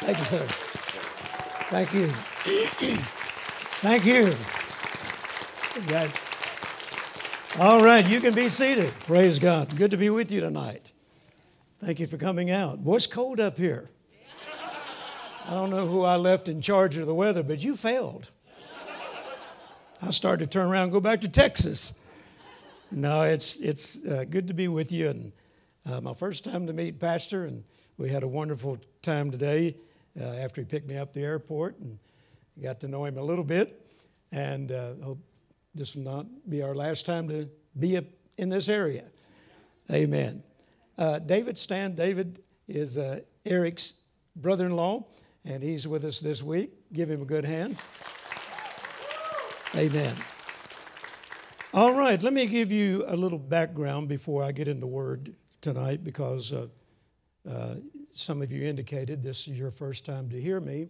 Thank you, sir. Thank you. Thank you. Guys. All right, you can be seated. Praise God. Good to be with you tonight. Thank you for coming out. Boy, it's cold up here. I don't know who I left in charge of the weather, but you failed. I started to turn around and go back to Texas. No, it's, it's uh, good to be with you. And uh, my first time to meet Pastor, and we had a wonderful time today uh, after he picked me up at the airport and got to know him a little bit. And uh, hope this will not be our last time to be in this area. Amen. Uh, David Stan, David is uh, Eric's brother in law, and he's with us this week. Give him a good hand. Amen. All right, let me give you a little background before I get in the word tonight because uh, uh, some of you indicated this is your first time to hear me.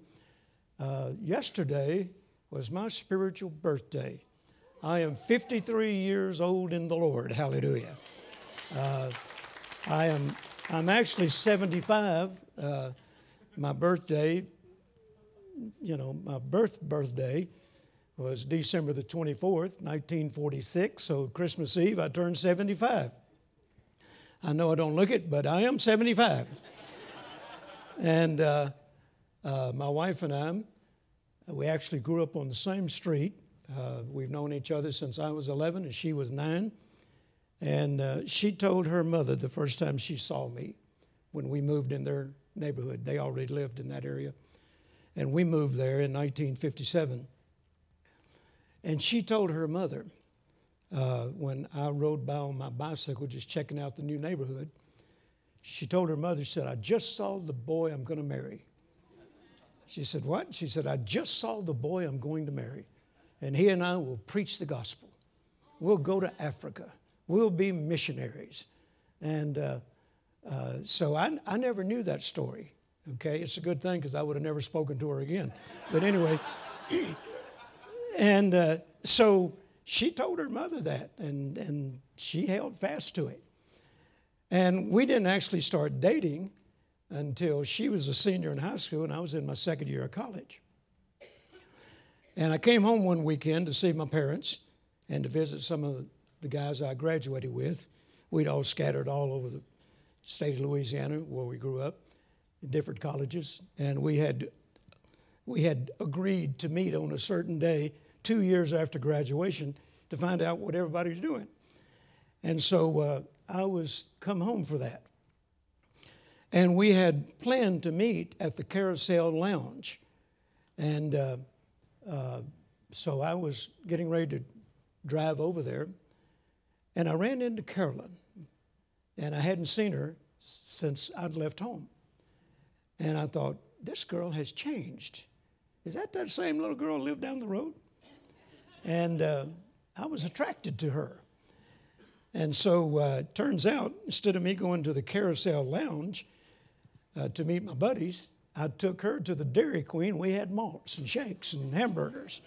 Uh, yesterday was my spiritual birthday. I am 53 years old in the Lord. Hallelujah. Uh, I am. I'm actually 75. Uh, my birthday, you know, my birth birthday was December the 24th, 1946. So Christmas Eve, I turned 75. I know I don't look it, but I am 75. And uh, uh, my wife and I, we actually grew up on the same street. Uh, we've known each other since I was 11 and she was nine. And uh, she told her mother the first time she saw me when we moved in their neighborhood. They already lived in that area. And we moved there in 1957. And she told her mother uh, when I rode by on my bicycle just checking out the new neighborhood, she told her mother, she said, I just saw the boy I'm going to marry. She said, What? She said, I just saw the boy I'm going to marry. And he and I will preach the gospel. We'll go to Africa. We'll be missionaries. And uh, uh, so I, I never knew that story. Okay, it's a good thing because I would have never spoken to her again. But anyway, And uh, so she told her mother that, and, and she held fast to it. And we didn't actually start dating until she was a senior in high school and I was in my second year of college. And I came home one weekend to see my parents and to visit some of the guys I graduated with. We'd all scattered all over the state of Louisiana where we grew up in different colleges. And we had we had agreed to meet on a certain day two years after graduation to find out what everybody was doing. And so uh, I was come home for that. And we had planned to meet at the Carousel Lounge. And uh, uh, so I was getting ready to drive over there. And I ran into Carolyn. And I hadn't seen her since I'd left home. And I thought, this girl has changed. Is that that same little girl who lived down the road? And uh, I was attracted to her. And so uh, it turns out, instead of me going to the Carousel Lounge uh, to meet my buddies, I took her to the Dairy Queen. We had malts and shakes and hamburgers.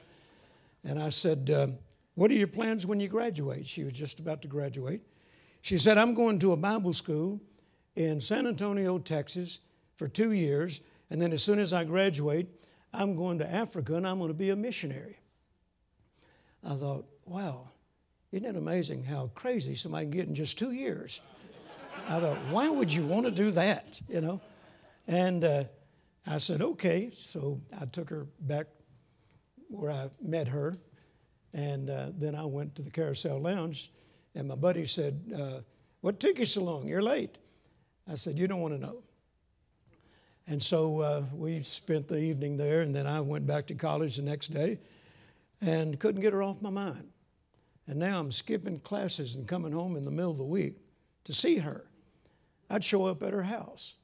And I said, uh, What are your plans when you graduate? She was just about to graduate. She said, I'm going to a Bible school in San Antonio, Texas for two years. And then as soon as I graduate, I'm going to Africa and I'm going to be a missionary. I thought, wow, isn't it amazing how crazy somebody can get in just two years? I thought, why would you want to do that? You know? And uh, I said, okay. So I took her back where I met her. And uh, then I went to the Carousel Lounge. And my buddy said, uh, What took you so long? You're late. I said, You don't want to know. And so uh, we spent the evening there, and then I went back to college the next day and couldn't get her off my mind. And now I'm skipping classes and coming home in the middle of the week to see her. I'd show up at her house.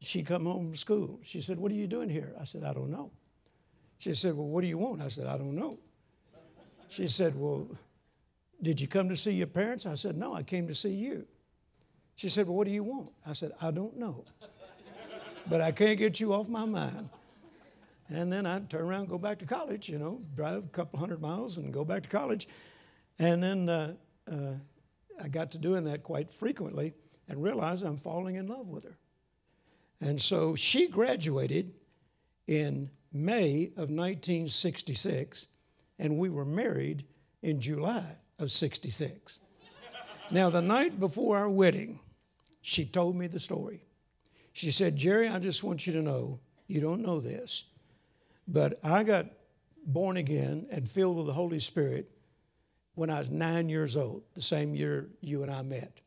She'd come home from school. She said, What are you doing here? I said, I don't know. She said, Well, what do you want? I said, I don't know. She said, Well, did you come to see your parents? I said, No, I came to see you. She said, Well, what do you want? I said, I don't know. But I can't get you off my mind. And then I'd turn around and go back to college, you know, drive a couple hundred miles and go back to college. And then uh, uh, I got to doing that quite frequently and realized I'm falling in love with her. And so she graduated in May of 1966, and we were married in July of 66. now, the night before our wedding, she told me the story. She said, Jerry, I just want you to know, you don't know this, but I got born again and filled with the Holy Spirit when I was nine years old, the same year you and I met.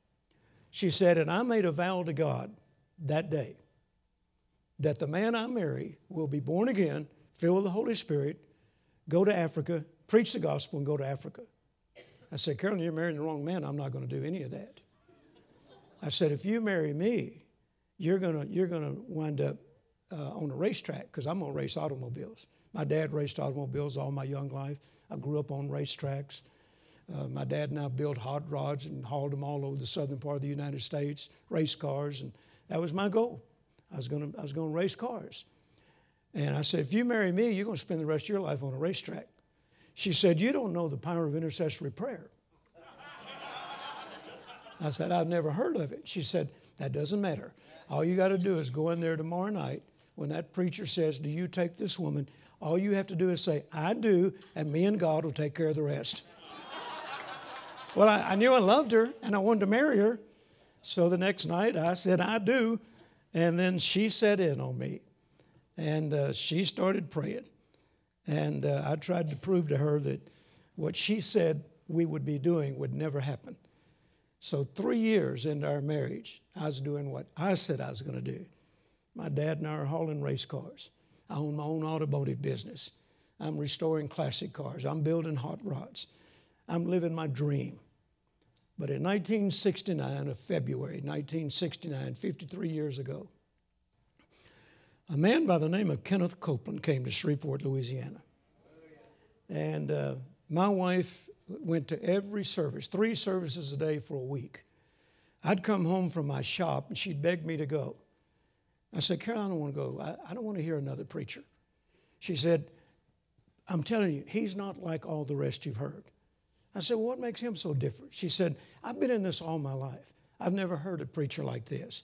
She said, and I made a vow to God that day that the man I marry will be born again, filled with the Holy Spirit, go to Africa, preach the gospel, and go to Africa. I said, Carolyn, you're marrying the wrong man. I'm not going to do any of that. I said, if you marry me, you're going to you're gonna wind up uh, on a racetrack because I'm going to race automobiles. My dad raced automobiles all my young life. I grew up on racetracks. Uh, my dad and I built hot rods and hauled them all over the southern part of the United States, race cars, and that was my goal. I was going to I was going to race cars. And I said, if you marry me, you're going to spend the rest of your life on a racetrack. She said, You don't know the power of intercessory prayer. I said, I've never heard of it. She said, That doesn't matter. All you got to do is go in there tomorrow night when that preacher says, Do you take this woman? All you have to do is say, I do, and me and God will take care of the rest. Well, I, I knew I loved her and I wanted to marry her. So the next night I said, I do. And then she set in on me. And uh, she started praying. And uh, I tried to prove to her that what she said we would be doing would never happen. So, three years into our marriage, I was doing what I said I was going to do. My dad and I are hauling race cars. I own my own automotive business. I'm restoring classic cars. I'm building hot rods. I'm living my dream. But in 1969, of February 1969, 53 years ago, a man by the name of Kenneth Copeland came to Shreveport, Louisiana. And uh, my wife went to every service, three services a day for a week. I'd come home from my shop and she'd beg me to go. I said, Carol, I don't want to go. I, I don't want to hear another preacher. She said, I'm telling you, he's not like all the rest you've heard. I said, well, What makes him so different? She said, I've been in this all my life. I've never heard a preacher like this.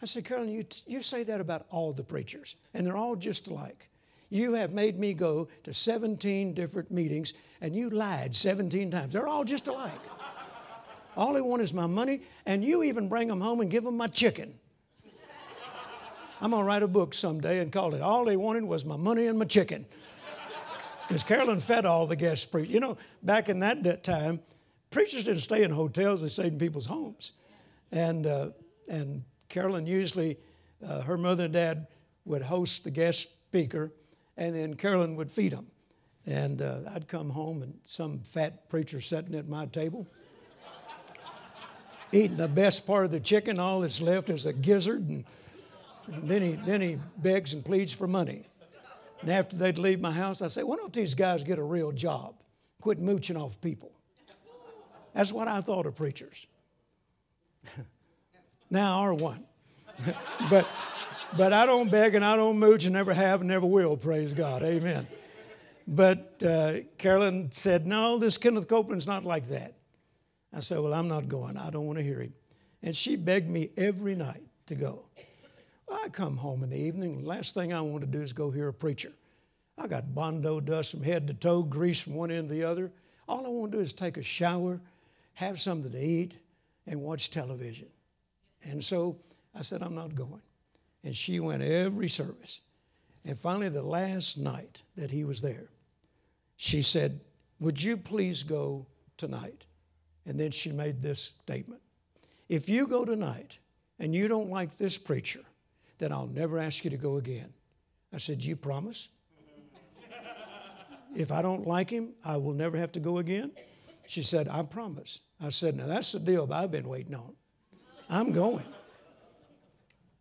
I said, Carolyn, you, you say that about all the preachers, and they're all just alike. You have made me go to 17 different meetings, and you lied 17 times. They're all just alike. all they want is my money, and you even bring them home and give them my chicken. I'm going to write a book someday and call it All They Wanted Was My Money and My Chicken. Because Carolyn fed all the guest preachers. You know, back in that, time, preachers didn't stay in hotels, they stayed in people's homes. And, uh, and Carolyn usually, uh, her mother and dad would host the guest speaker, and then Carolyn would feed them. And uh, I'd come home, and some fat preacher sitting at my table, eating the best part of the chicken. All that's left is a gizzard and and then he, then he begs and pleads for money. And after they'd leave my house, I'd say, why don't these guys get a real job? Quit mooching off people. That's what I thought of preachers. now are one. but, but I don't beg and I don't mooch and never have and never will, praise God. Amen. But uh, Carolyn said, no, this Kenneth Copeland's not like that. I said, well, I'm not going. I don't want to hear him. And she begged me every night to go. I come home in the evening, last thing I want to do is go hear a preacher. I got Bondo dust from head to toe, grease from one end to the other. All I want to do is take a shower, have something to eat, and watch television. And so I said, I'm not going. And she went every service. And finally, the last night that he was there, she said, Would you please go tonight? And then she made this statement If you go tonight and you don't like this preacher, then I'll never ask you to go again. I said, You promise? If I don't like him, I will never have to go again? She said, I promise. I said, Now that's the deal I've been waiting on. I'm going.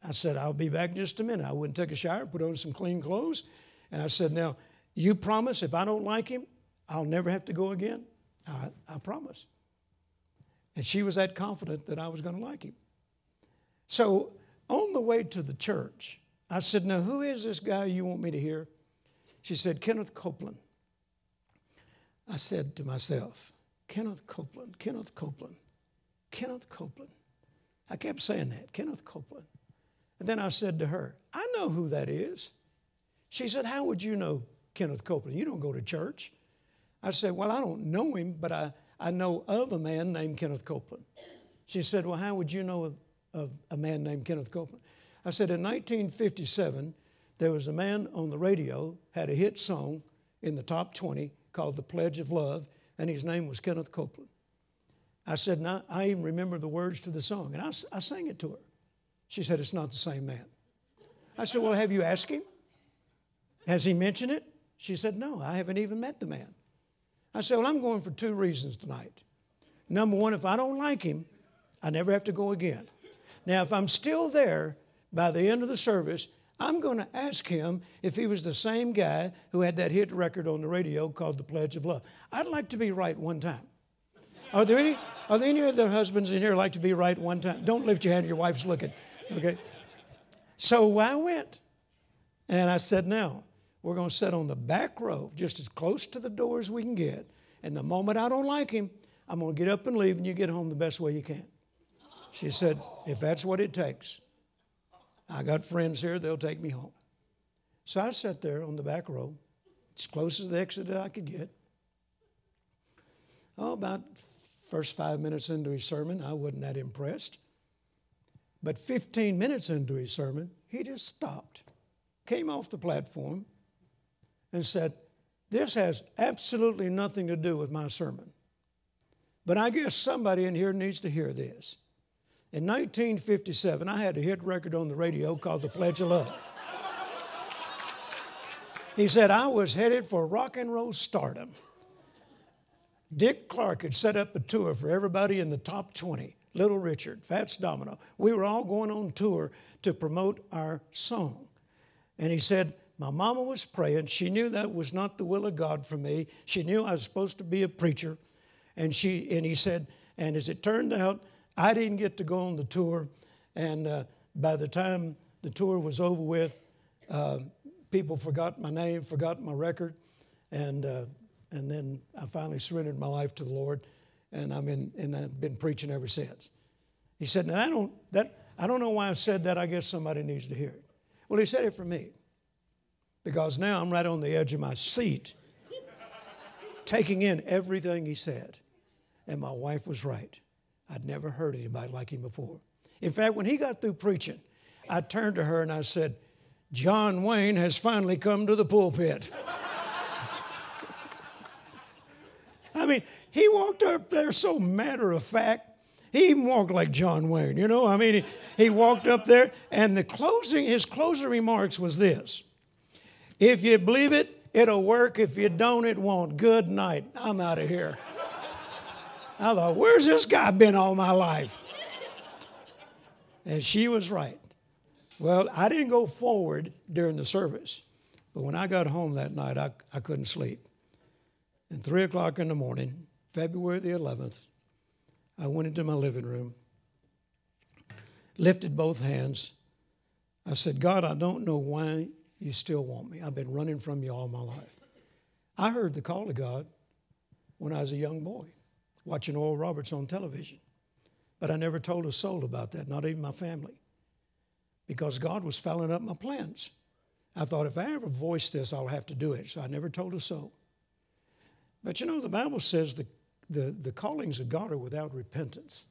I said, I'll be back in just a minute. I wouldn't take a shower, put on some clean clothes. And I said, Now, you promise if I don't like him, I'll never have to go again? I, I promise. And she was that confident that I was going to like him. So on the way to the church, I said, Now, who is this guy you want me to hear? She said, Kenneth Copeland. I said to myself, Kenneth Copeland, Kenneth Copeland, Kenneth Copeland. I kept saying that, Kenneth Copeland. And then I said to her, I know who that is. She said, How would you know Kenneth Copeland? You don't go to church. I said, Well, I don't know him, but I, I know of a man named Kenneth Copeland. She said, Well, how would you know of, of a man named Kenneth Copeland? I said, In 1957, there was a man on the radio, had a hit song in the top 20 called The Pledge of Love, and his name was Kenneth Copeland. I said, and I, even remember the words to the song, and I, I sang it to her. She said, It's not the same man. I said, Well, have you asked him? Has he mentioned it? She said, No, I haven't even met the man. I said, Well, I'm going for two reasons tonight. Number one, if I don't like him, I never have to go again. Now, if I'm still there by the end of the service, I'm going to ask him if he was the same guy who had that hit record on the radio called The Pledge of Love. I'd like to be right one time. Are there any, are there any other husbands in here like to be right one time? Don't lift your hand, your wife's looking. Okay? So I went. And I said, Now, we're going to sit on the back row, just as close to the door as we can get. And the moment I don't like him, I'm going to get up and leave, and you get home the best way you can. She said, If that's what it takes, I got friends here, they'll take me home. So I sat there on the back row, as close as the exit that I could get. Oh, about first five minutes into his sermon, I wasn't that impressed. But 15 minutes into his sermon, he just stopped, came off the platform, and said, This has absolutely nothing to do with my sermon. But I guess somebody in here needs to hear this. In 1957, I had a hit record on the radio called The Pledge of Love. He said, I was headed for rock and roll stardom. Dick Clark had set up a tour for everybody in the top 20 Little Richard, Fats Domino. We were all going on tour to promote our song. And he said, my mama was praying. She knew that was not the will of God for me. She knew I was supposed to be a preacher. And, she, and he said, and as it turned out, I didn't get to go on the tour. And uh, by the time the tour was over with, uh, people forgot my name, forgot my record. And, uh, and then I finally surrendered my life to the Lord. And, I'm in, and I've been preaching ever since. He said, Now, I don't, that, I don't know why I said that. I guess somebody needs to hear it. Well, he said it for me because now I'm right on the edge of my seat, taking in everything he said. And my wife was right. I'd never heard anybody like him before. In fact, when he got through preaching, I turned to her and I said, John Wayne has finally come to the pulpit. I mean, he walked up there so matter of fact. He even walked like John Wayne, you know? I mean, he, he walked up there, and the closing, his closing remarks was this if you believe it, it'll work. If you don't, it won't. Good night. I'm out of here. I thought, where's this guy been all my life? And she was right. Well, I didn't go forward during the service, but when I got home that night, I, I couldn't sleep. And 3 o'clock in the morning, February the 11th, I went into my living room, lifted both hands. I said, God, I don't know why you still want me. I've been running from you all my life. I heard the call of God when I was a young boy, watching Oral Roberts on television. But I never told a soul about that, not even my family, because God was fouling up my plans. I thought if I ever voice this, I'll have to do it. So I never told a soul. But you know, the Bible says the, the, the callings of God are without repentance.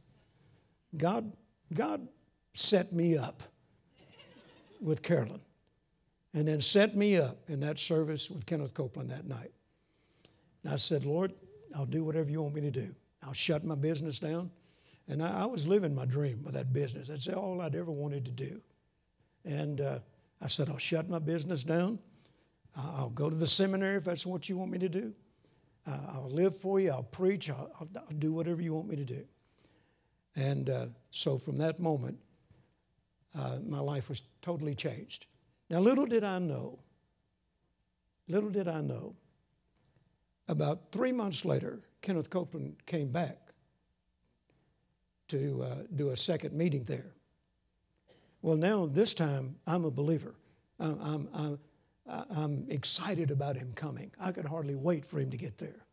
God, God set me up with Carolyn and then set me up in that service with Kenneth Copeland that night. And I said, Lord, I'll do whatever you want me to do. I'll shut my business down. And I, I was living my dream with that business. That's all I'd ever wanted to do. And uh, I said, I'll shut my business down. I'll go to the seminary if that's what you want me to do. Uh, I'll live for you. I'll preach. I'll, I'll, I'll, do whatever you want me to do. And uh, so from that moment, uh, my life was totally changed. Now, little did I know, little did I know, about three months later, Kenneth Copeland came back to uh, do a second meeting there. Well, now this time I'm a believer. I'm, I'm, I'm, excited about him coming. I could hardly wait for him to get there.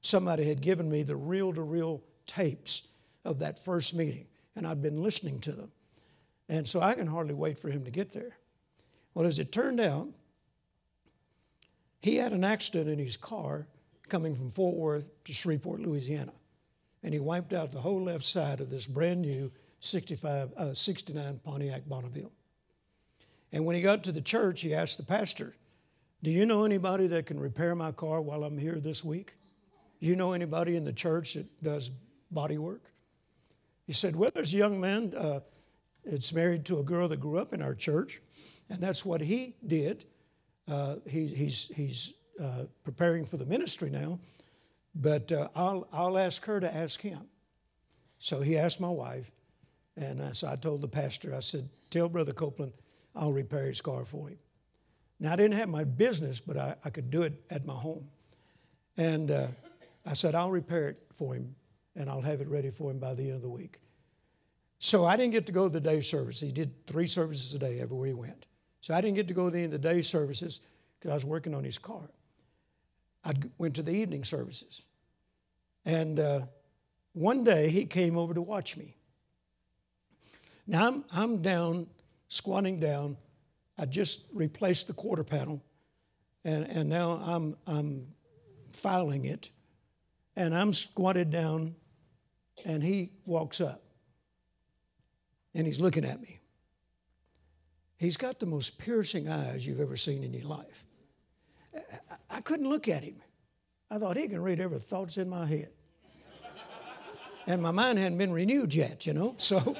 Somebody had given me the reel to reel tapes of that first meeting, and I'd been listening to them. And so I can hardly wait for him to get there. Well, as it turned out, he had an accident in his car coming from Fort Worth to Shreveport, Louisiana. And he wiped out the whole left side of this brand new 65, uh, 69 Pontiac Bonneville. And when he got to the church, he asked the pastor, Do you know anybody that can repair my car while I'm here this week? Do You know anybody in the church that does body work? He said, Well, there's a young man uh, that's married to a girl that grew up in our church, and that's what he did. Uh, he, he's he's uh, preparing for the ministry now, but uh, I'll, I'll ask her to ask him. So he asked my wife, and uh, so I told the pastor, I said, Tell Brother Copeland I'll repair his car for him. Now, I didn't have my business, but I, I could do it at my home. And uh, I said, I'll repair it for him, and I'll have it ready for him by the end of the week. So I didn't get to go to the day service. He did three services a day everywhere he went. So I didn't get to go to any of the day services because I was working on his car. I went to the evening services. And uh, one day he came over to watch me. Now I'm, I'm down, squatting down. I just replaced the quarter panel, and, and now I'm, I'm filing it. And I'm squatted down, and he walks up. And he's looking at me. He's got the most piercing eyes you've ever seen in your life. I couldn't look at him. I thought he can read every thought's in my head. And my mind hadn't been renewed yet, you know. So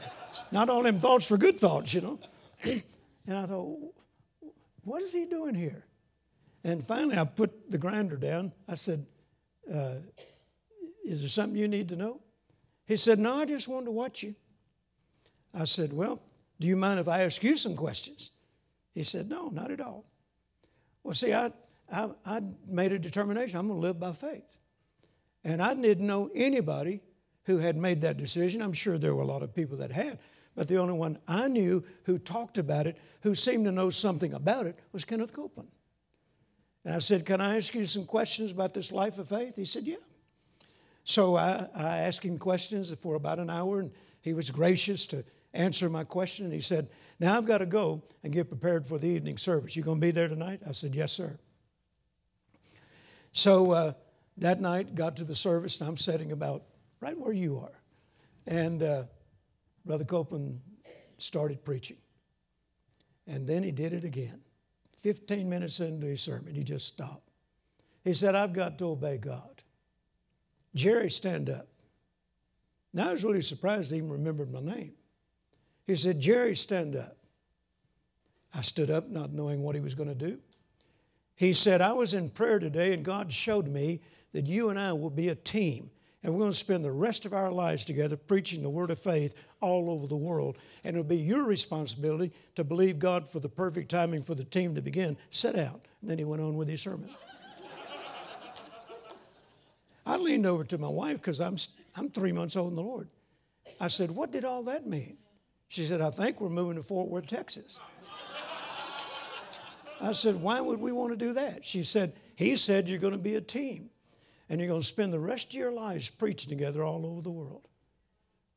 not all them thoughts were good thoughts, you know. and I thought, what is he doing here? And finally, I put the grinder down. I said, uh, Is there something you need to know? He said, No, I just wanted to watch you. I said, Well, do you mind if I ask you some questions? He said, No, not at all. Well, see, I, I, I made a determination I'm going to live by faith. And I didn't know anybody who had made that decision. I'm sure there were a lot of people that had, but the only one I knew who talked about it, who seemed to know something about it, was Kenneth Copeland. And I said, Can I ask you some questions about this life of faith? He said, Yeah. So I, I asked him questions for about an hour, and he was gracious to answer my question. And he said, Now I've got to go and get prepared for the evening service. You going to be there tonight? I said, Yes, sir. So uh, that night, got to the service, and I'm sitting about right where you are. And uh, Brother Copeland started preaching. And then he did it again. 15 minutes into his sermon, he just stopped. He said, I've got to obey God. Jerry, stand up. Now I was really surprised he even remembered my name. He said, Jerry, stand up. I stood up, not knowing what he was going to do. He said, I was in prayer today, and God showed me that you and I will be a team. And we're going to spend the rest of our lives together preaching the word of faith all over the world. And it'll be your responsibility to believe God for the perfect timing for the team to begin. Set out. And then he went on with his sermon. I leaned over to my wife because I'm, I'm three months old in the Lord. I said, What did all that mean? She said, I think we're moving to Fort Worth, Texas. I said, Why would we want to do that? She said, He said you're going to be a team and you're going to spend the rest of your lives preaching together all over the world.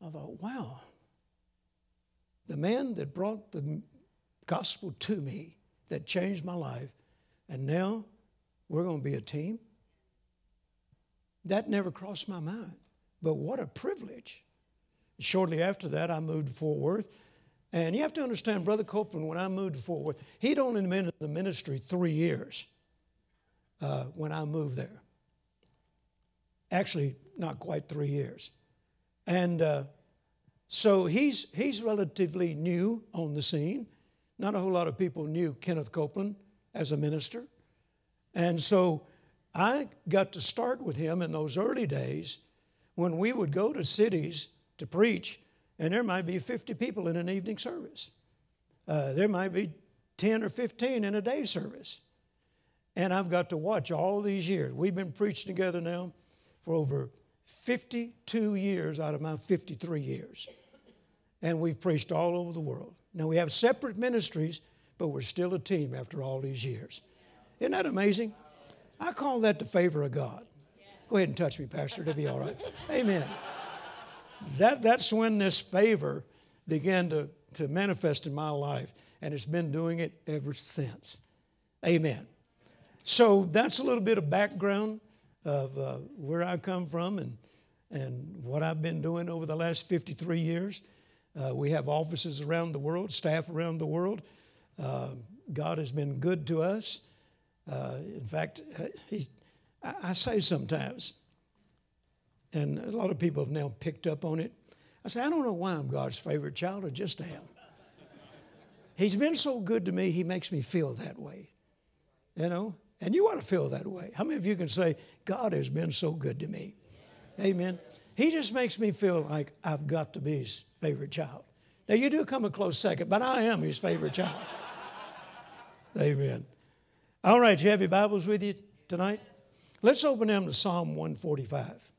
I thought, wow. The man that brought the gospel to me, that changed my life, and now we're going to be a team. That never crossed my mind. But what a privilege. Shortly after that, I moved to Fort Worth and you have to understand, Brother Copeland, when I moved to Fort Worth, he'd only been in the ministry three years uh, when I moved there. Actually, not quite three years. And uh, so he's, he's relatively new on the scene. Not a whole lot of people knew Kenneth Copeland as a minister. And so I got to start with him in those early days when we would go to cities to preach and there might be 50 people in an evening service. Uh, there might be 10 or 15 in a day service. And I've got to watch all these years. We've been preaching together now for over 52 years out of my 53 years. And we've preached all over the world. Now we have separate ministries, but we're still a team after all these years. Isn't that amazing? I call that the favor of God. Go ahead and touch me, Pastor. It'll be all right. Amen that, that's when this favor began to, to manifest in my life, and it's been doing it ever since. Amen. so that's a little bit of background of uh, where I come from and, and what I've been doing over the last 53 years. Uh, we have offices around the world, staff around the world. Uh, God has been good to us. Uh, in fact, uh, I, I say sometimes, and a lot of people have now picked up on it. I say, I don't know why I'm God's favorite child, I just am. He's been so good to me, he makes me feel that way. You know? And you want to feel that way. How many of you can say, God has been so good to me? Amen. He just makes me feel like I've got to be his favorite child. Now, you do come a close second, but I am his favorite child. Amen. All right, you have your Bibles with you tonight? Let's open them to Psalm 145.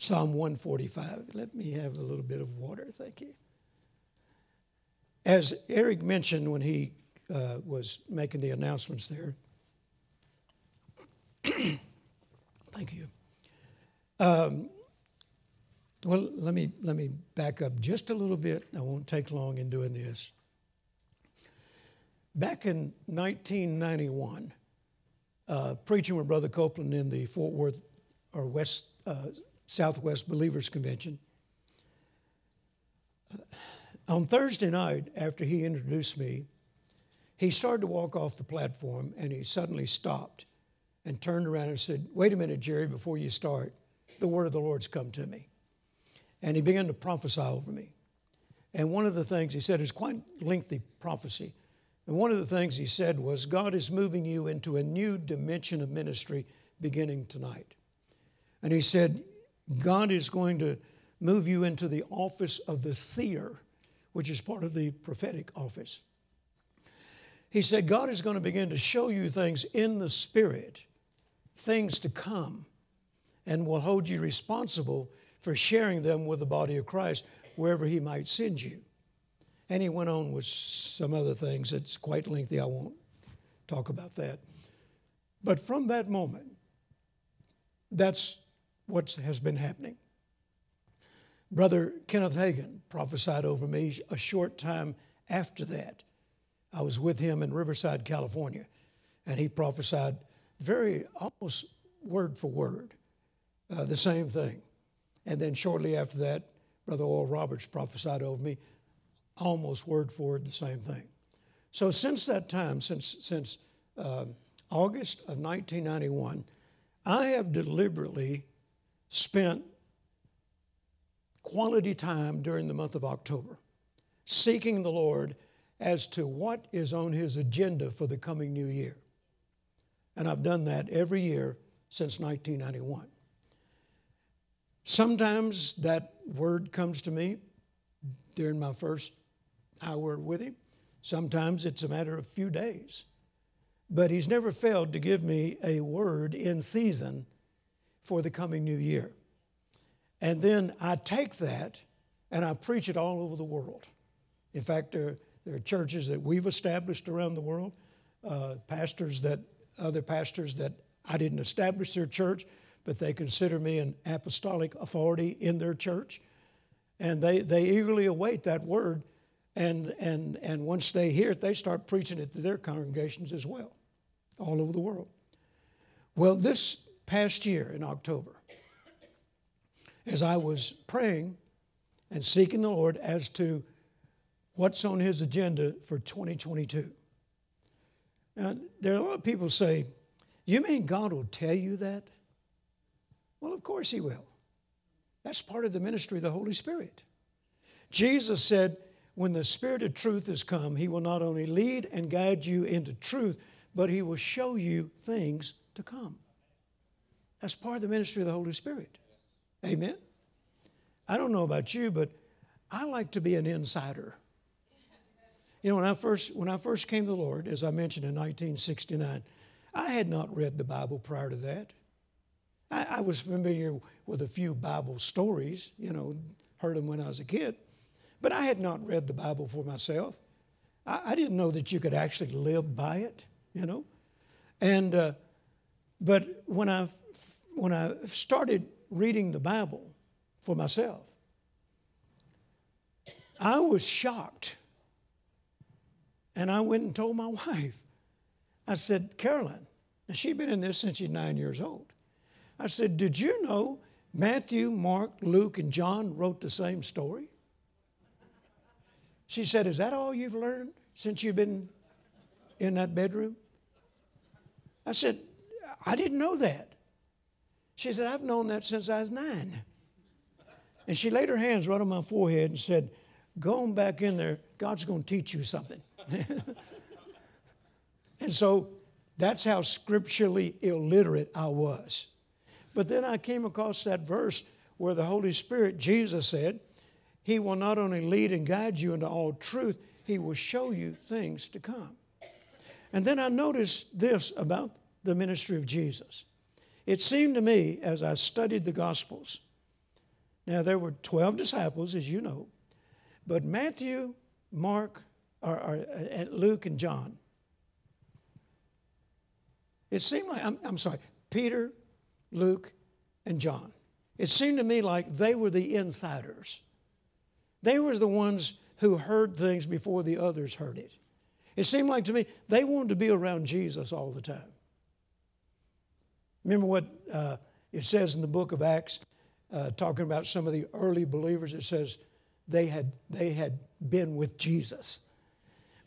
Psalm 145. Let me have a little bit of water. Thank you. As Eric mentioned when he uh, was making the announcements there, thank you. Um, well, let me, let me back up just a little bit. I won't take long in doing this. Back in 1991, uh, preaching with Brother Copeland in the Fort Worth or West uh, Southwest Believers Convention. On Thursday night, after he introduced me, he started to walk off the platform and he suddenly stopped and turned around and said, Wait a minute, Jerry, before you start, the word of the Lord's come to me. And he began to prophesy over me. And one of the things he said is quite lengthy prophecy. And one of the things he said was, God is moving you into a new dimension of ministry beginning tonight. And he said, God is going to move you into the office of the seer, which is part of the prophetic office. He said, God is going to begin to show you things in the Spirit, things to come, and will hold you responsible for sharing them with the body of Christ wherever He might send you. And he went on with some other things It's quite lengthy. I won't talk about that. But from that moment, that's what has been happening. Brother Kenneth Hagin prophesied over me a short time after that. I was with him in Riverside, California, and he prophesied very almost word for word uh, the same thing. And then shortly after that, Brother Oral Roberts prophesied over me almost word for word the same thing. So since that time, since, since uh, August of 1991, I have deliberately spent quality time during the month of October seeking the Lord as to what is on His agenda for the coming new year. And I've done that every year since 1991. Sometimes that word comes to me during my first hour with Him. Sometimes it's a matter of a few days. But He's never failed to give me a word in season for the coming new year. And then I take that and I preach it all over the world. In fact, there, there are churches that we've established around the world, uh, pastors that, other pastors that I didn't establish their church, but they consider me an apostolic authority in their church. And they, they eagerly await that word. And, and, and once they hear it, they start preaching it to their congregations as well, all over the world. Well, this past year in October, as I was praying and seeking the Lord as to what's on His agenda for 2022. Now, there are a lot of people say, You mean God will tell you that? Well, of course He will. That's part of the ministry of the Holy Spirit. Jesus said, When the Spirit of truth has come, He will not only lead and guide you into truth, but He will show you things to come. That's part of the ministry of the Holy Spirit. Amen. I don't know about you, but I like to be an insider. You know, when I first when I first came to the Lord, as I mentioned in 1969, I had not read the Bible prior to that. I, I was familiar with a few Bible stories, you know, heard them when I was a kid, but I had not read the Bible for myself. I, I didn't know that you could actually live by it, you know. And uh, but when I when I started reading the Bible for myself, I was shocked. And I went and told my wife. I said, Carolyn, she'd been in this since she's nine years old. I said, Did you know Matthew, Mark, Luke, and John wrote the same story? She said, Is that all you've learned since you've been in that bedroom? I said, I didn't know that. She said, I've known that since I was nine. And she laid her hands right on my forehead and said, Go on back in there. God's going to teach you something. and so that's how scripturally illiterate I was. But then I came across that verse where the Holy Spirit, Jesus said, He will not only lead and guide you into all truth, He will show you things to come. And then I noticed this about the ministry of Jesus. It seemed to me as I studied the Gospels, now there were 12 disciples, as you know, but Matthew, Mark, or, or Luke, and John, it seemed like, I'm, I'm sorry, Peter, Luke, and John. It seemed to me like they were the insiders. They were the ones who heard things before the others heard it. It seemed like to me they wanted to be around Jesus all the time. Remember what uh, it says in the book of Acts, uh, talking about some of the early believers? It says they had, they had been with Jesus.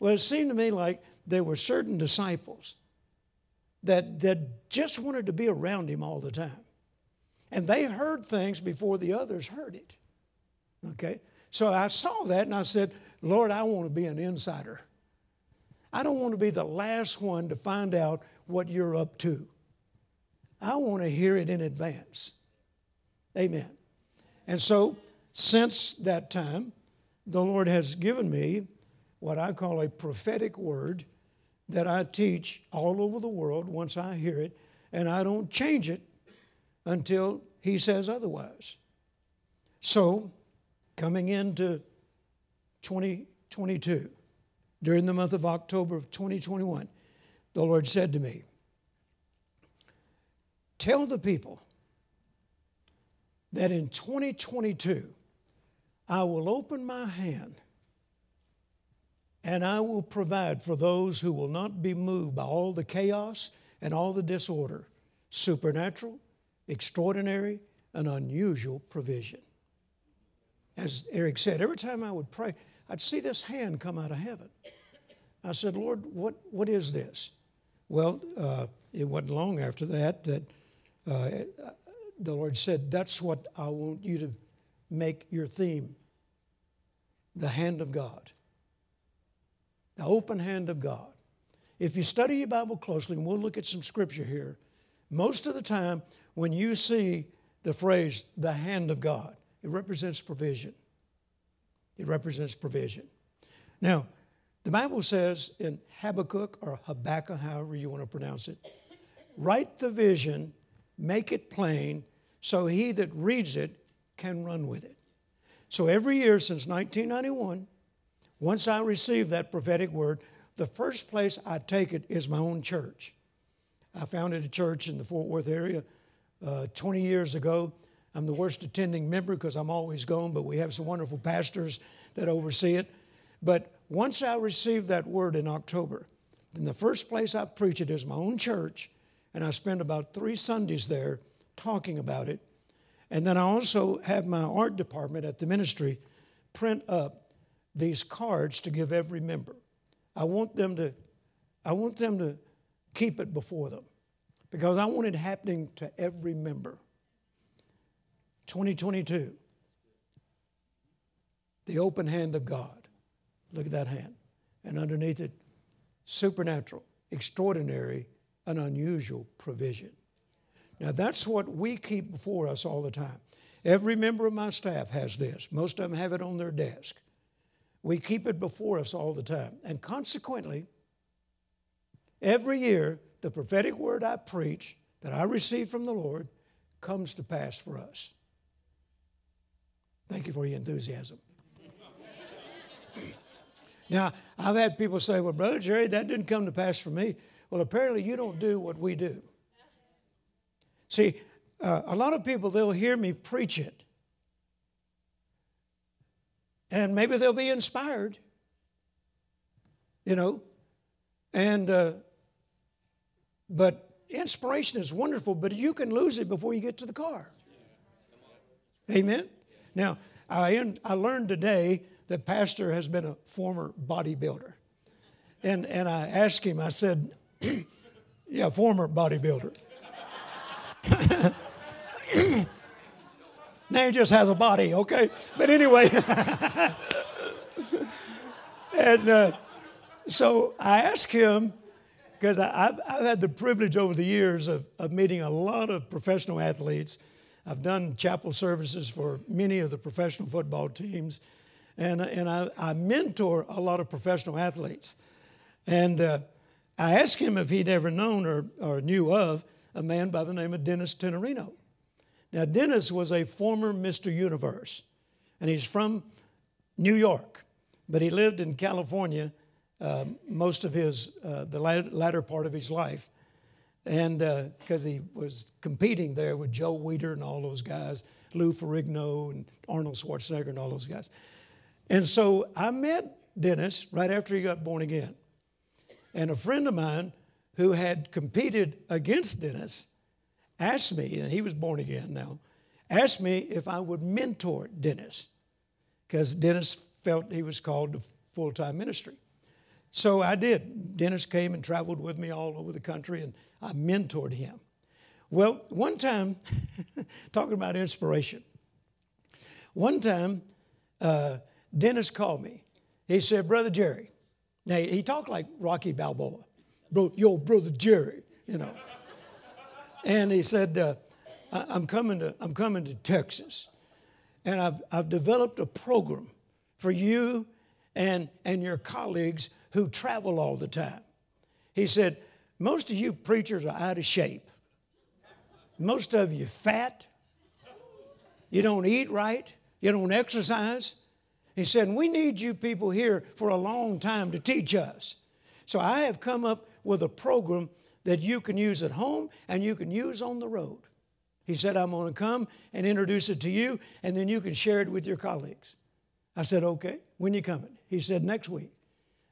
Well, it seemed to me like there were certain disciples that, that just wanted to be around him all the time. And they heard things before the others heard it. Okay? So I saw that and I said, Lord, I want to be an insider. I don't want to be the last one to find out what you're up to. I want to hear it in advance. Amen. And so, since that time, the Lord has given me what I call a prophetic word that I teach all over the world once I hear it, and I don't change it until He says otherwise. So, coming into 2022, during the month of October of 2021, the Lord said to me, Tell the people that in 2022, I will open my hand and I will provide for those who will not be moved by all the chaos and all the disorder, supernatural, extraordinary, and unusual provision. As Eric said, every time I would pray, I'd see this hand come out of heaven. I said, Lord, what, what is this? Well, uh, it wasn't long after that that the Lord said, That's what I want you to make your theme the hand of God the open hand of God. If you study your Bible closely, and we'll look at some scripture here, most of the time when you see the phrase the hand of God, it represents provision. It represents provision. Now, the Bible says in Habakkuk or Habakkuk, however you want to pronounce it, write the vision, make it plain, so he that reads it can run with it. So every year since 1991, once I receive that prophetic word, the first place I take it is my own church. I founded a church in the Fort Worth area uh, 20 years ago. I'm the worst attending member because I'm always gone, but we have some wonderful pastors that oversee it. But once I received that word in October, then the first place I preach it is my own church, and I spend about three Sundays there talking about it. And then I also have my art department at the ministry print up these cards to give every member. I want them to, I want them to keep it before them because I want it happening to every member. 2022, the open hand of God. Look at that hand. And underneath it, supernatural, extraordinary, and unusual provision. Now, that's what we keep before us all the time. Every member of my staff has this. Most of them have it on their desk. We keep it before us all the time. And consequently, every year, the prophetic word I preach that I receive from the Lord comes to pass for us. Thank you for your enthusiasm. now, I've had people say, well, Brother Jerry, that didn't come to pass for me. Well, apparently, you don't do what we do. See, uh, a lot of people, they'll hear me preach it, and maybe they'll be inspired, you know. And uh, But inspiration is wonderful, but you can lose it before you get to the car. Amen? Now, I, I learned today that Pastor has been a former bodybuilder. And, and I asked him, I said, yeah, former bodybuilder. now he just has a body, okay? But anyway, and uh, so I asked him, because I've, I've had the privilege over the years of, of meeting a lot of professional athletes. I've done chapel services for many of the professional football teams, and, and I, I mentor a lot of professional athletes. And uh, I asked him if he'd ever known or, or knew of a man by the name of Dennis Tinerino. Now, Dennis was a former Mr. Universe, and he's from New York, but he lived in California uh, most of his, uh, the latter part of his life. And because uh, he was competing there with Joe Weider and all those guys, Lou Ferrigno and Arnold Schwarzenegger and all those guys. And so I met Dennis right after he got born again. And a friend of mine who had competed against Dennis asked me, and he was born again now, asked me if I would mentor Dennis because Dennis felt he was called to full time ministry. So I did. Dennis came and traveled with me all over the country, and I mentored him. Well, one time, talking about inspiration, one time, uh, Dennis called me. He said, Brother Jerry, now he talked like Rocky Balboa, Bro, yo, Brother Jerry, you know. and he said, uh, I'm, coming to, I'm coming to Texas, and I've, I've developed a program for you and, and your colleagues who travel all the time. He said, Most of you preachers are out of shape. Most of you fat. You don't eat right. You don't exercise. He said, We need you people here for a long time to teach us. So I have come up with a program that you can use at home and you can use on the road. He said, I'm going to come and introduce it to you, and then you can share it with your colleagues. I said, Okay, when you coming? He said, Next week.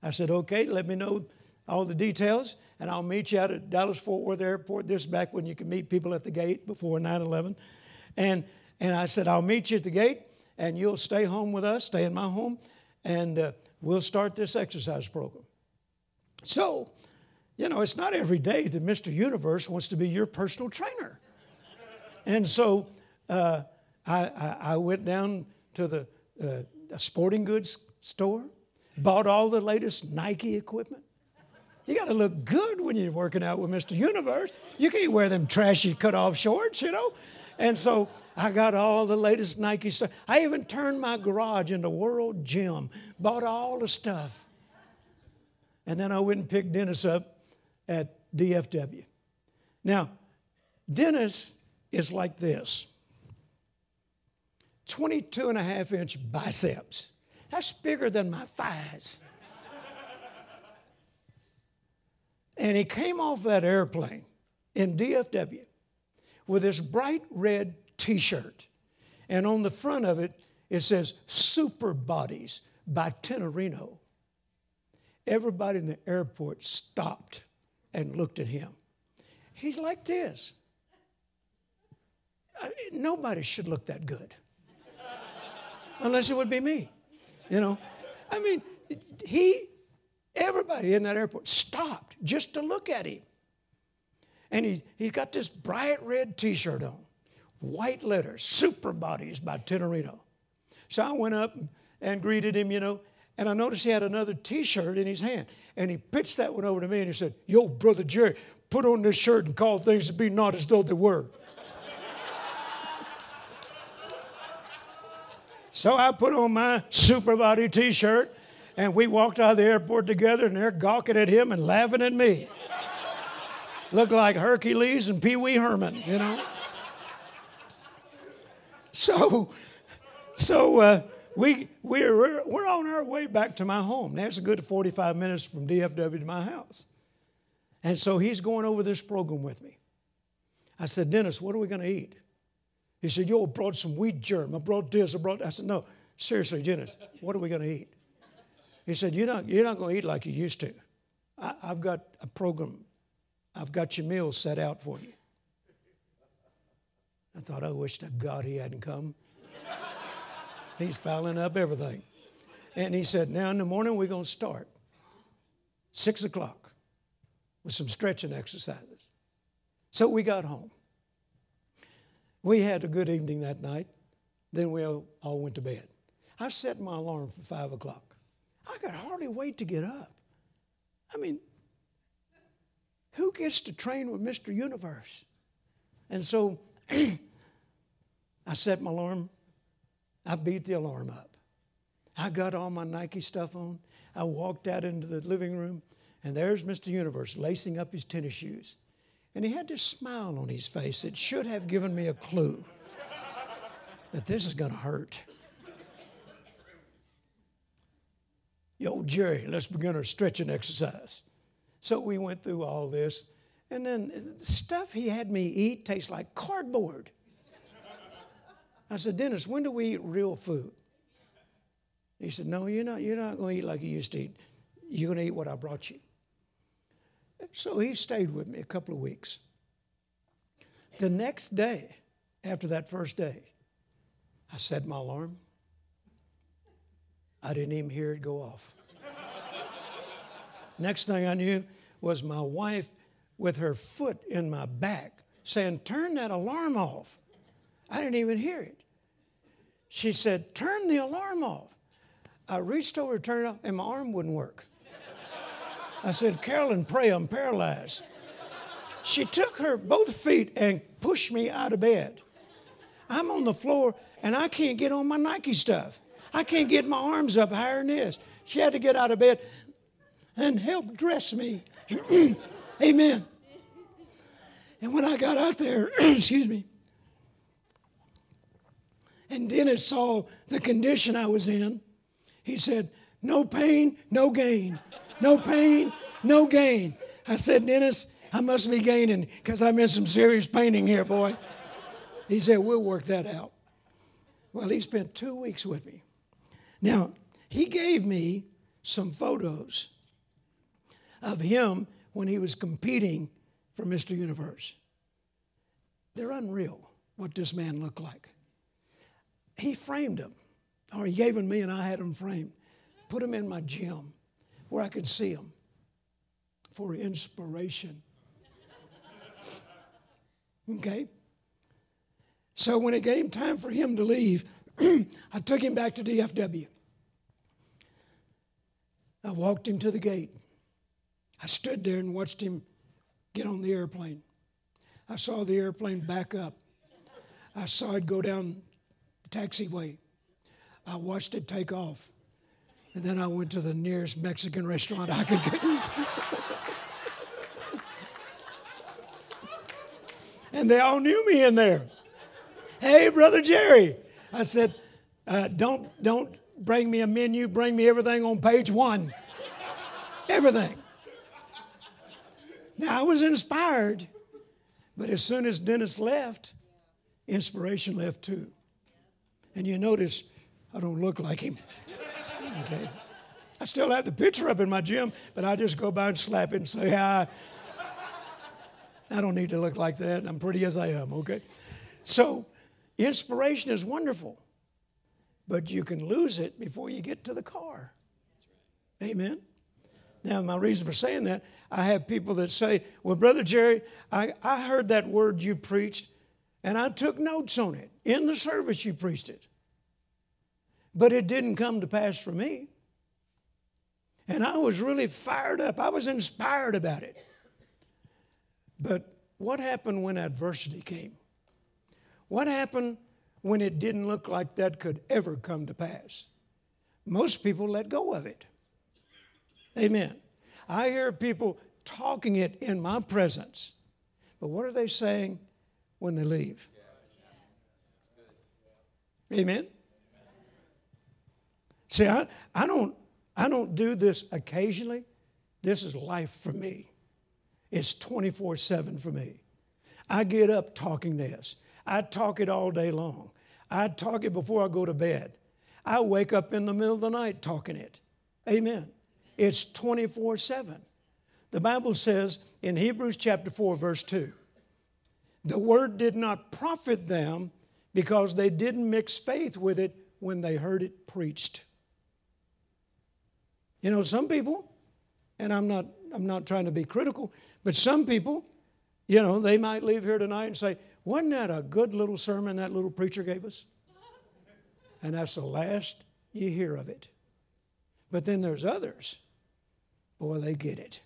I said, okay, let me know all the details, and I'll meet you out at Dallas Fort Worth Airport. This back when you can meet people at the gate before 9 11. And, and I said, I'll meet you at the gate, and you'll stay home with us, stay in my home, and uh, we'll start this exercise program. So, you know, it's not every day that Mr. Universe wants to be your personal trainer. And so uh, I, I, I, went down to the uh, sporting goods store bought all the latest Nike equipment. You got to look good when you're working out with Mr. Universe. You can't wear them trashy cut off shorts, you know? And so I got all the latest Nike stuff. I even turned my garage into World Gym, bought all the stuff. And then I went and picked Dennis up at DFW. Now, Dennis is like this 22 and a half inch biceps. That's bigger than my thighs. and he came off that airplane in DFW with this bright red t shirt. And on the front of it, it says Super Bodies by Tinerino. Everybody in the airport stopped and looked at him. He's like this. Uh, nobody should look that good, unless it would be me. You know, I mean, he, everybody in that airport stopped just to look at him. And he's, he's got this bright red t shirt on, white letters, Super Bodies by Tinerino. So I went up and greeted him, you know, and I noticed he had another t shirt in his hand. And he pitched that one over to me and he said, Yo, Brother Jerry, put on this shirt and call things to be not as though they were. So I put on my super body t shirt and we walked out of the airport together and they're gawking at him and laughing at me. Looked like Hercules and Pee Wee Herman, you know. So, so uh, we, we're, we're on our way back to my home. That's a good 45 minutes from DFW to my house. And so he's going over this program with me. I said, Dennis, what are we going to eat? He said, Yo, I brought some wheat germ. I brought this. I brought. I said, No, seriously, Dennis, what are we going to eat? He said, You're not, you're not going to eat like you used to. I, have got a program I've got your meal set out for you. I thought, I wish to God he hadn't come. He's fouling up everything. And he said, Now in the morning, we're going to start. Six o'clock with some stretching exercises. So we got home. We had a good evening that night. Then we all went to bed. I set my alarm for five o'clock. I could hardly wait to get up. I mean, who gets to train with Mr. Universe? And so I set my alarm. I beat the alarm up. I got all my Nike stuff on. I walked out into the living room, and there's Mr. Universe lacing up his tennis shoes. And he had this smile on his face that should have given me a clue that this is going to hurt. Yo, Jerry, let's begin our stretching exercise. So we went through all this, and then the stuff he had me eat tastes like cardboard. I said, Dennis, when do we eat real food? He said, No, you're not, you're not going to eat like you used to eat. You're going to eat what I brought you. So he stayed with me a couple of weeks. The next day, after that first day, I set my alarm. I didn't even hear it go off. Next thing I knew was my wife with her foot in my back saying, Turn that alarm off. I didn't even hear it. She said, Turn the alarm off. I reached over to turn it off, and my arm wouldn't work. I said, Carolyn, pray, I'm paralyzed. She took her both feet and pushed me out of bed. I'm on the floor, and I can't get on my Nike stuff. I can't get my arms up higher than this. She had to get out of bed and help dress me. Amen. And when I got out there, excuse me, and Dennis saw the condition I was in, he said, No pain, no gain. No pain, no gain. I said, Dennis, I must be gaining because I'm in some serious painting here, boy. He said, We'll work that out. Well, he spent two weeks with me. Now, he gave me some photos of him when he was competing for Mr. Universe. They're unreal what this man looked like. He framed them, or he gave them me and I had them framed. Put them in my gym where I could see them for inspiration. Okay? So when it came time for him to leave, I took him back to DFW. I walked him to the gate. I stood there and watched him get on the airplane. I saw the airplane back up. I saw it go down the taxiway. I watched it take off. And then I went to the nearest Mexican restaurant I could get. and they all knew me in there. Hey, Brother Jerry. I said, uh, don't, don't bring me a menu, bring me everything on page one. everything. Now, I was inspired, but as soon as Dennis left, inspiration left too. And you notice I don't look like him. Okay. I still have the picture up in my gym, but I just go by and slap it and say, hi. I don't need to look like that. I'm pretty as I am, okay? So, inspiration is wonderful, but you can lose it before you get to the car. Amen? Now, my reason for saying that, I have people that say, Well, Brother Jerry, I, I heard that word you preached, and I took notes on it. In the service, you preached it. But it didn't come to pass for me. And I was really fired up. I was inspired about it. But what happened when adversity came? What happened when it didn't look like that could ever come to pass? Most people let go of it. Amen. I hear people talking it in my presence, but what are they saying when they leave? Amen. See, I, I, don't, I don't do this occasionally. This is life for me. It's 24 7 for me. I get up talking this. I talk it all day long. I talk it before I go to bed. I wake up in the middle of the night talking it. Amen. It's 24 7. The Bible says in Hebrews chapter 4, verse 2, the word did not profit them because they didn't mix faith with it when they heard it preached. You know, some people, and I'm not, I'm not trying to be critical, but some people, you know, they might leave here tonight and say, Wasn't that a good little sermon that little preacher gave us? And that's the last you hear of it. But then there's others. Boy, they get it.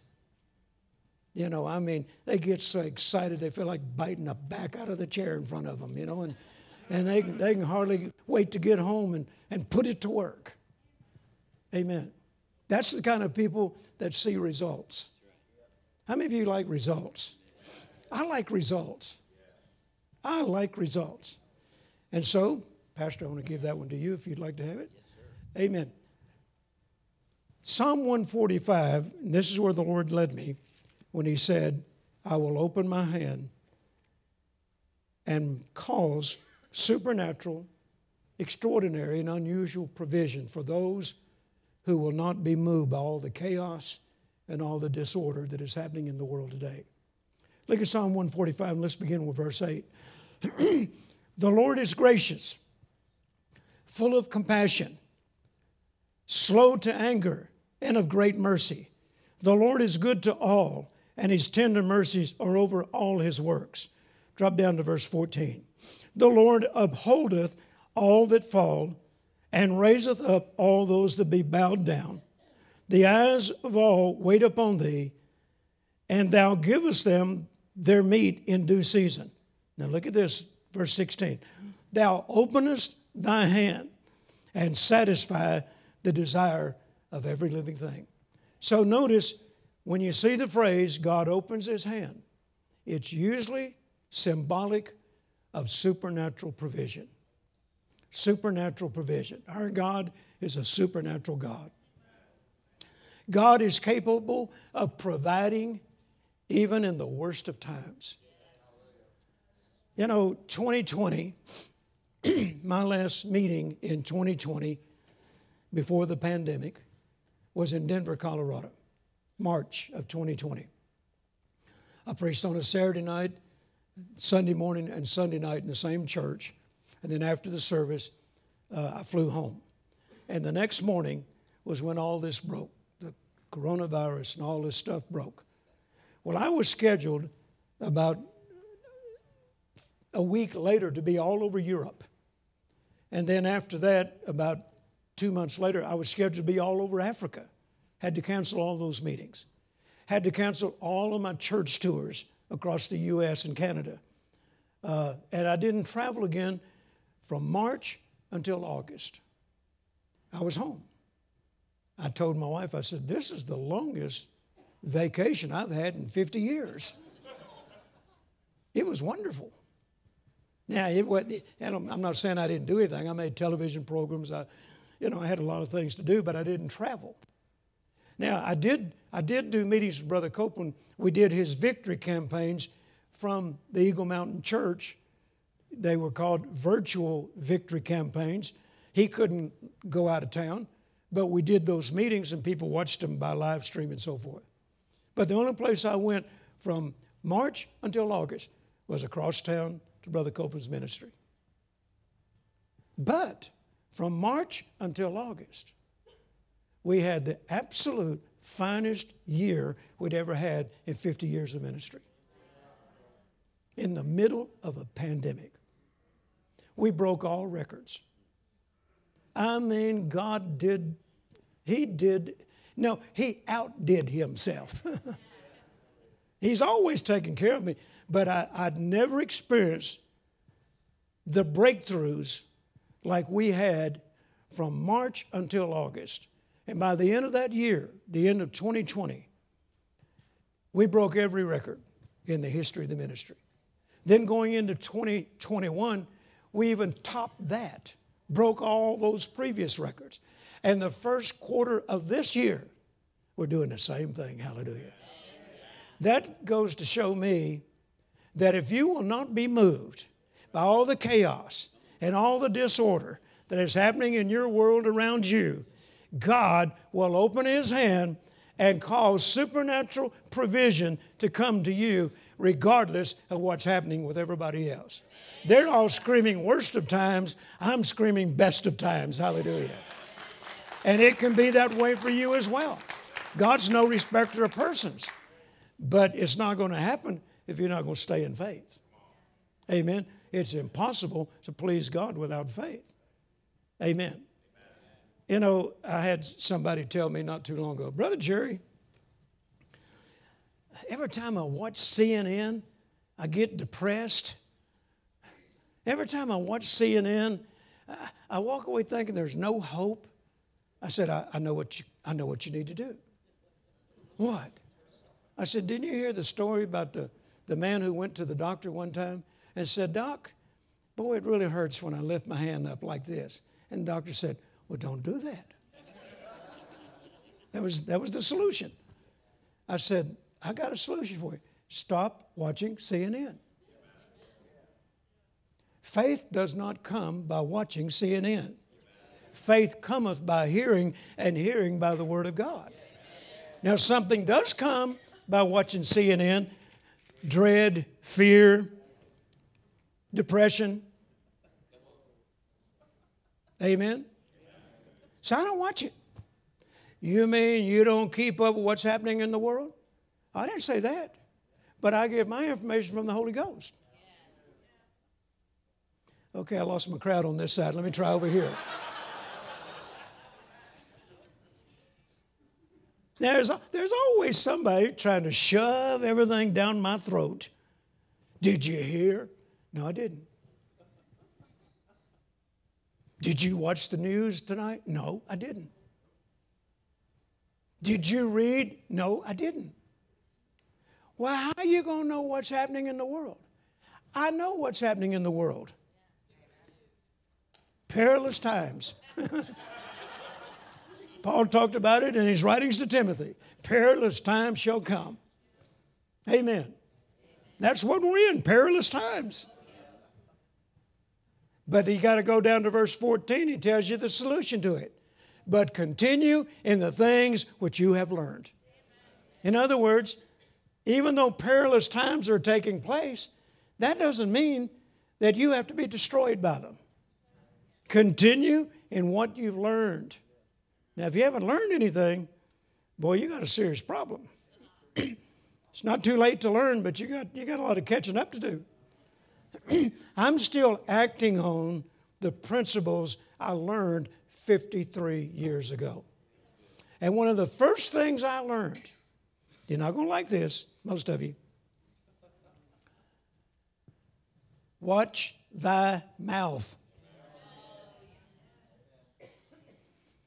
You know, I mean, they get so excited they feel like biting the back out of the chair in front of them, you know, and, and they, they can hardly wait to get home and, and put it to work. Amen. That's the kind of people that see results. How many of you like results? I like results. I like results. And so, Pastor, I want to give that one to you if you'd like to have it. Yes, Amen. Psalm 145, and this is where the Lord led me when He said, I will open my hand and cause supernatural, extraordinary, and unusual provision for those who will not be moved by all the chaos and all the disorder that is happening in the world today. Look at Psalm 145, and let's begin with verse 8. the Lord is gracious, full of compassion, slow to anger, and of great mercy. The Lord is good to all, and his tender mercies are over all his works. Drop down to verse 14. The Lord upholdeth all that fall, and raiseth up all those that be bowed down. The eyes of all wait upon thee, and thou givest them their meat in due season. Now look at this, verse 16. Thou openest thy hand and satisfy the desire of every living thing. So notice when you see the phrase, God opens his hand, it's usually symbolic of supernatural provision. Supernatural provision. Our God is a supernatural God. God is capable of providing even in the worst of times. You know, 2020, my last meeting in 2020 before the pandemic was in Denver, Colorado, March of 2020. I preached on a Saturday night, Sunday morning, and Sunday night in the same church. And then after the service, uh, I flew home. And the next morning was when all this broke the coronavirus and all this stuff broke. Well, I was scheduled about a week later to be all over Europe. And then after that, about two months later, I was scheduled to be all over Africa. Had to cancel all those meetings. Had to cancel all of my church tours across the U.S. and Canada. Uh, and I didn't travel again from March until August. I was home. I told my wife, I said, This is the longest vacation I've had in 50 years. It was wonderful. Now, it was, I'm not saying I didn't do anything. I made television programs. I, you know, I had a lot of things to do, but I didn't travel. Now, I did, I did do meetings with Brother Copeland. We did his victory campaigns from the Eagle Mountain Church. They were called virtual victory campaigns. He couldn't go out of town, but we did those meetings and people watched them by live stream and so forth. But the only place I went from March until August was across town to Brother Copeland's ministry. But from March until August, we had the absolute finest year we'd ever had in 50 years of ministry. In the middle of a pandemic, we broke all records. I mean, God did, He did no, he outdid himself. He's always taken care of me, but I, I'd never experienced the breakthroughs like we had from March until August. And by the end of that year, the end of 2020, we broke every record in the history of the ministry. Then going into 2021, we even topped that, broke all those previous records. And the first quarter of this year, we're doing the same thing. Hallelujah. That goes to show me that if you will not be moved by all the chaos and all the disorder that is happening in your world around you, God will open His hand and cause supernatural provision to come to you regardless of what's happening with everybody else. They're all screaming worst of times. I'm screaming best of times. Hallelujah. And it can be that way for you as well. God's no respecter of persons, but it's not going to happen if you're not going to stay in faith. Amen. It's impossible to please God without faith. Amen. You know, I had somebody tell me not too long ago, Brother Jerry, every time I watch CNN, I get depressed. Every time I watch CNN, I walk away thinking there's no hope. I said, I, I, know, what you, I know what you need to do. What? I said, Didn't you hear the story about the, the man who went to the doctor one time and said, Doc, boy, it really hurts when I lift my hand up like this. And the doctor said, Well, don't do that. that, was, that was the solution. I said, I got a solution for you. Stop watching CNN. Faith does not come by watching CNN. Faith cometh by hearing, and hearing by the Word of God. Now, something does come by watching CNN dread, fear, depression. Amen? So I don't watch it. You mean you don't keep up with what's happening in the world? I didn't say that. But I get my information from the Holy Ghost. Okay, I lost my crowd on this side. Let me try over here. There's, there's always somebody trying to shove everything down my throat. Did you hear? No, I didn't. Did you watch the news tonight? No, I didn't. Did you read? No, I didn't. Well, how are you going to know what's happening in the world? I know what's happening in the world. Perilous times. Paul talked about it in his writings to Timothy. Perilous times shall come. Amen. That's what we're in, perilous times. But you got to go down to verse 14. He tells you the solution to it. But continue in the things which you have learned. In other words, even though perilous times are taking place, that doesn't mean that you have to be destroyed by them. Continue in what you've learned. Now, if you haven't learned anything, boy, you got a serious problem. it's not too late to learn, but you got, you got a lot of catching up to do. I'm still acting on the principles I learned 53 years ago. And one of the first things I learned, you're not going to like this, most of you. Watch thy mouth.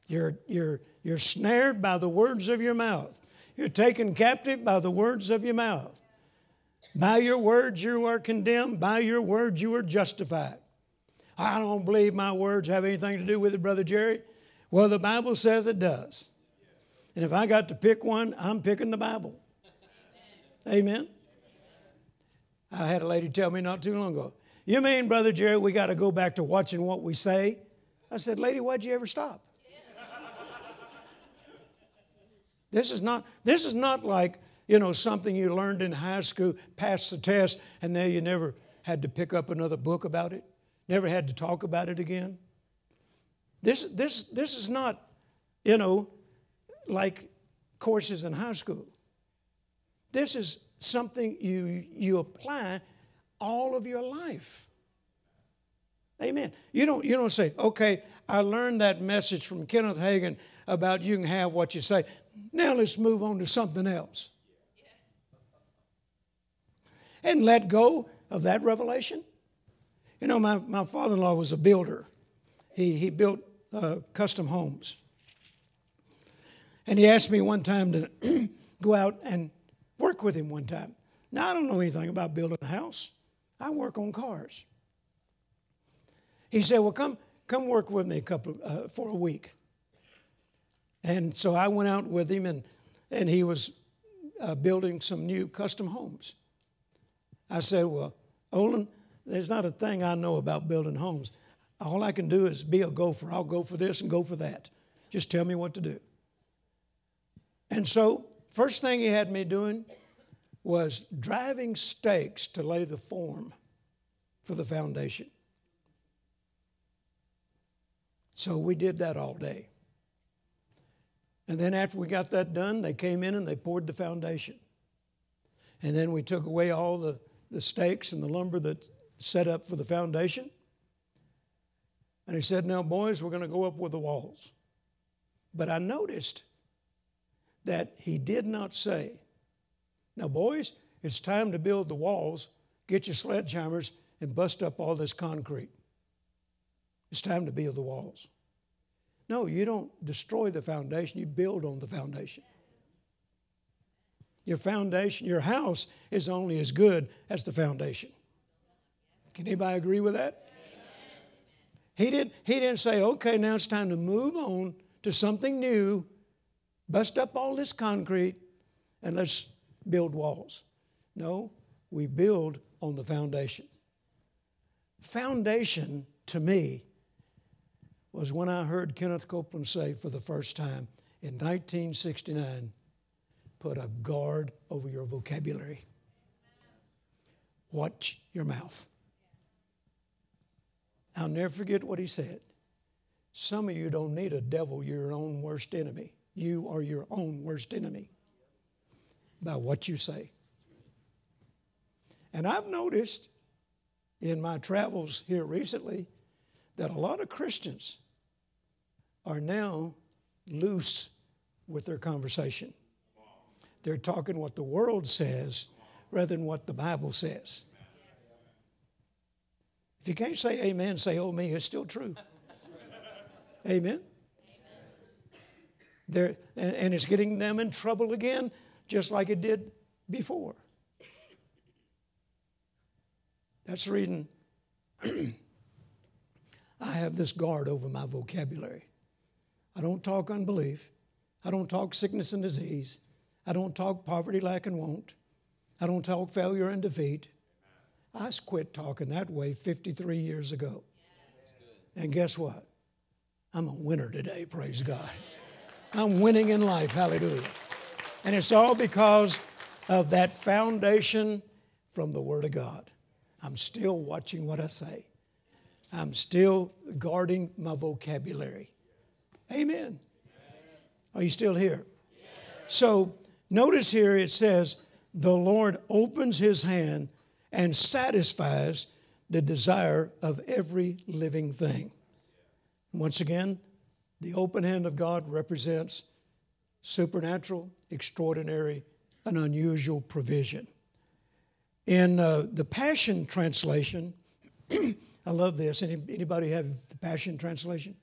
You're, you're, you're snared by the words of your mouth. You're taken captive by the words of your mouth. By your words you are condemned, by your words you are justified. I don't believe my words have anything to do with it, Brother Jerry. Well, the Bible says it does. And if I got to pick one, I'm picking the Bible. Amen. I had a lady tell me not too long ago, You mean, Brother Jerry, we got to go back to watching what we say? I said, Lady, why'd you ever stop? This is not, this is not like, you know, something you learned in high school, passed the test, and then you never had to pick up another book about it, never had to talk about it again. This, this, this is not, you know, like courses in high school. This is something you, you apply all of your life. Amen. You don't, you don't say, okay, I learned that message from Kenneth Hagin about you can have what you say. Now let's move on to something else. And let go of that revelation. You know, my, my father in law was a builder, he, he built uh, custom homes. And he asked me one time to go out and work with him one time. Now, I don't know anything about building a house, I work on cars. He said, Well, come, come work with me a couple, uh, for a week. And so I went out with him, and, and he was uh, building some new custom homes. I said, Well, Olin, there's not a thing I know about building homes. All I can do is be a gopher. I'll go for this and go for that. Just tell me what to do. And so, first thing he had me doing was driving stakes to lay the form for the foundation. So we did that all day. And then after we got that done, they came in and they poured the foundation. And then we took away all the, the stakes and the lumber that set up for the foundation. And he said, Now, boys, we're going to go up with the walls. But I noticed that he did not say, Now, boys, it's time to build the walls. Get your sledgehammers and bust up all this concrete. It's time to build the walls. No, you don't destroy the foundation, you build on the foundation. Your foundation, your house is only as good as the foundation. Can anybody agree with that? He, did, he didn't say, okay, now it's time to move on to something new, bust up all this concrete, and let's build walls. No, we build on the foundation. Foundation, to me, was when I heard Kenneth Copeland say for the first time in 1969 put a guard over your vocabulary. Watch your mouth. I'll never forget what he said. Some of you don't need a devil, you're your own worst enemy. You are your own worst enemy by what you say. And I've noticed in my travels here recently that a lot of Christians are now loose with their conversation. They're talking what the world says rather than what the Bible says. If you can't say amen, say oh me, it's still true. amen. They're, and, and it's getting them in trouble again, just like it did before. That's the reason I have this guard over my vocabulary. I don't talk unbelief. I don't talk sickness and disease. I don't talk poverty, lack, and want. I don't talk failure and defeat. I quit talking that way 53 years ago. And guess what? I'm a winner today, praise God. I'm winning in life, hallelujah. And it's all because of that foundation from the Word of God. I'm still watching what I say. I'm still guarding my vocabulary. Amen. Are you still here? So notice here it says, the Lord opens his hand and satisfies the desire of every living thing. Once again, the open hand of God represents supernatural, extraordinary, and unusual provision. In uh, the Passion Translation, I love this. Any, anybody have the Passion Translation?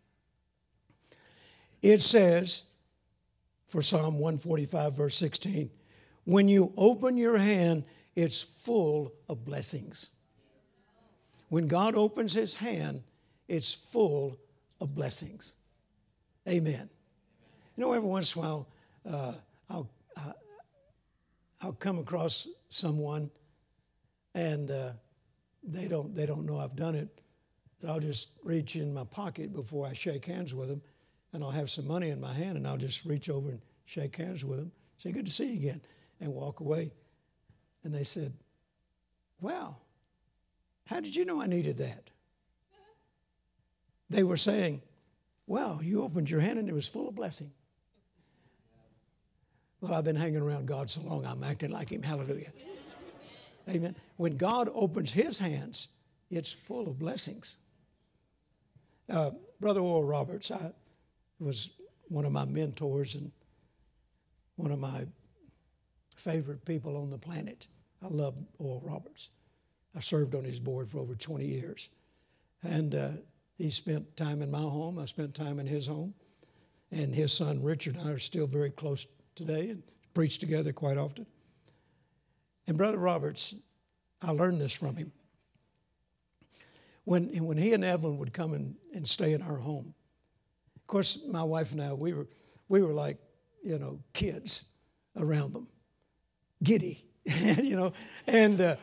It says, for Psalm 145, verse 16, when you open your hand, it's full of blessings. When God opens his hand, it's full of blessings. Amen. You know, every once in a while, uh, I'll, uh, I'll come across someone and uh, they, don't, they don't know I've done it. But I'll just reach in my pocket before I shake hands with them and I'll have some money in my hand and I'll just reach over and shake hands with them, say, Good to see you again, and walk away. And they said, Wow, how did you know I needed that? They were saying, Well, you opened your hand and it was full of blessing. Well, I've been hanging around God so long, I'm acting like Him. Hallelujah. Amen. When God opens His hands, it's full of blessings. Uh, Brother Oral Roberts, I, was one of my mentors and one of my favorite people on the planet. I love Oral Roberts. I served on his board for over 20 years. And uh, he spent time in my home. I spent time in his home. And his son Richard and I are still very close today and preach together quite often. And Brother Roberts, I learned this from him. When, when he and Evelyn would come and, and stay in our home, of course, my wife and I, we were, we were like, you know, kids around them, giddy, you know. And uh,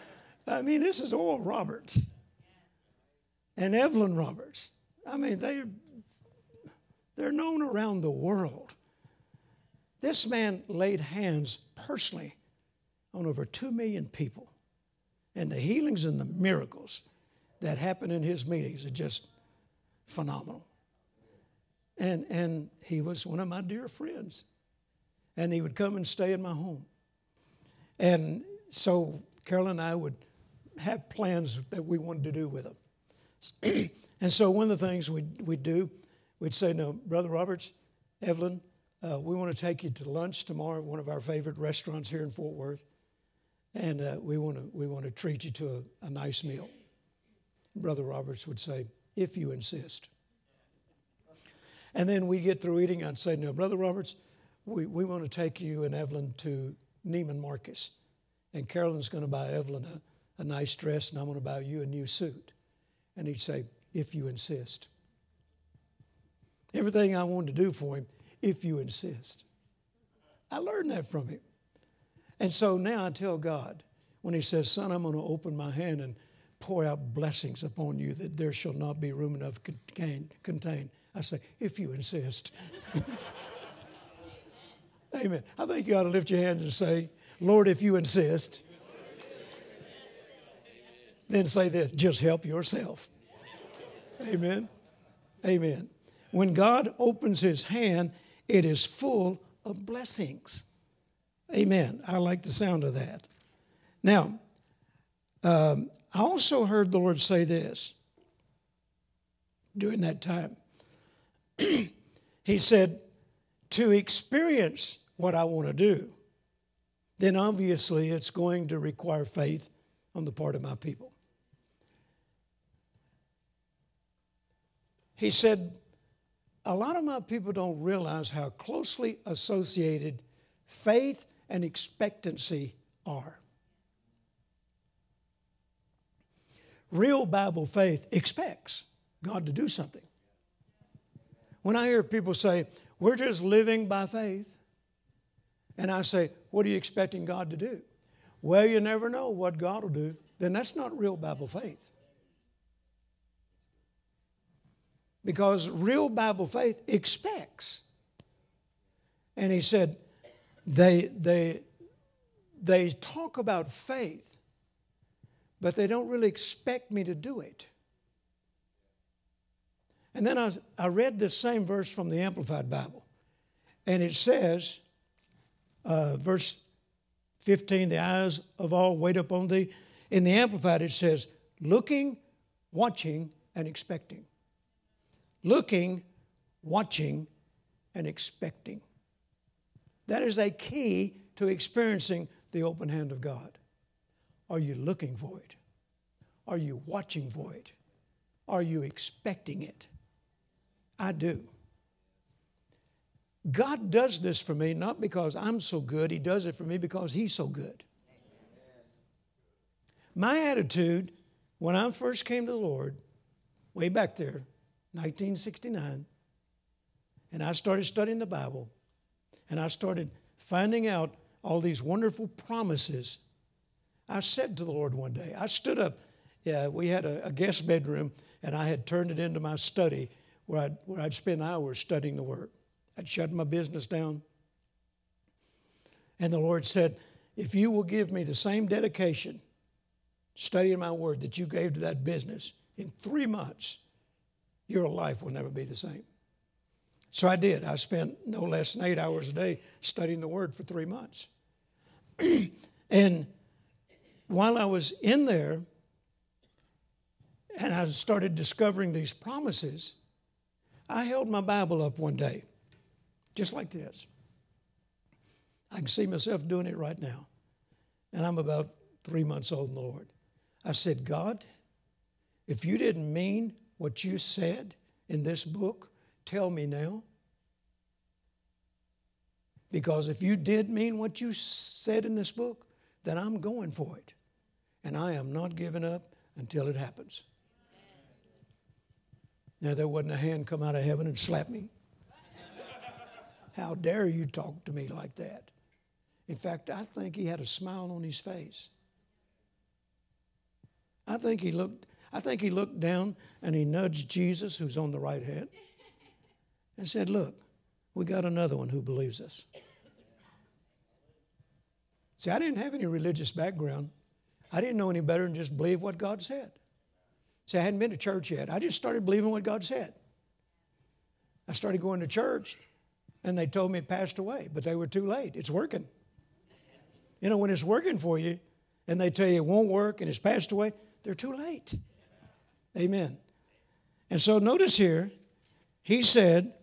I mean, this is Oral Roberts and Evelyn Roberts. I mean, they, they're known around the world. This man laid hands personally on over 2 million people. And the healings and the miracles that happen in his meetings are just phenomenal. And, and he was one of my dear friends. And he would come and stay in my home. And so Carol and I would have plans that we wanted to do with him. and so one of the things we'd, we'd do, we'd say, No, Brother Roberts, Evelyn, uh, we want to take you to lunch tomorrow at one of our favorite restaurants here in Fort Worth. And uh, we, want to, we want to treat you to a, a nice meal. Brother Roberts would say, If you insist. And then we'd get through eating. I'd say, No, Brother Roberts, we, we want to take you and Evelyn to Neiman Marcus. And Carolyn's going to buy Evelyn a, a nice dress, and I'm going to buy you a new suit. And he'd say, If you insist. Everything I wanted to do for him, if you insist. I learned that from him. And so now I tell God, when He says, Son, I'm going to open my hand and pour out blessings upon you that there shall not be room enough to contain, contain. I say, if you insist. Amen. I think you ought to lift your hand and say, Lord, if you insist. Then say this just help yourself. Amen. Amen. When God opens his hand, it is full of blessings. Amen. I like the sound of that. Now, um, I also heard the Lord say this during that time. he said, to experience what I want to do, then obviously it's going to require faith on the part of my people. He said, a lot of my people don't realize how closely associated faith and expectancy are. Real Bible faith expects God to do something. When I hear people say, we're just living by faith, and I say, what are you expecting God to do? Well, you never know what God will do. Then that's not real Bible faith. Because real Bible faith expects. And he said, they, they, they talk about faith, but they don't really expect me to do it. And then I, I read this same verse from the Amplified Bible, and it says, uh, verse 15, the eyes of all wait upon thee. In the Amplified, it says, looking, watching, and expecting. Looking, watching, and expecting. That is a key to experiencing the open hand of God. Are you looking for it? Are you watching for it? Are you expecting it? I do. God does this for me not because I'm so good, He does it for me because He's so good. My attitude when I first came to the Lord, way back there, 1969, and I started studying the Bible, and I started finding out all these wonderful promises, I said to the Lord one day, I stood up, yeah, we had a, a guest bedroom, and I had turned it into my study where I'd, where I'd spend hours studying the Word. I'd shut my business down. And the Lord said, If you will give me the same dedication, studying my Word, that you gave to that business in three months, your life will never be the same. So I did. I spent no less than eight hours a day studying the Word for three months. and while I was in there, and I started discovering these promises, I held my Bible up one day, just like this. I can see myself doing it right now. And I'm about three months old in the Lord. I said, God, if you didn't mean what you said in this book, tell me now. Because if you did mean what you said in this book, then I'm going for it. And I am not giving up until it happens. Now, there wasn't a hand come out of heaven and slap me. How dare you talk to me like that? In fact, I think he had a smile on his face. I think he looked, I think he looked down and he nudged Jesus, who's on the right hand, and said, Look, we got another one who believes us. See, I didn't have any religious background. I didn't know any better than just believe what God said. See, I hadn't been to church yet. I just started believing what God said. I started going to church, and they told me it passed away, but they were too late. It's working. You know, when it's working for you, and they tell you it won't work and it's passed away, they're too late. Amen. And so notice here, he said,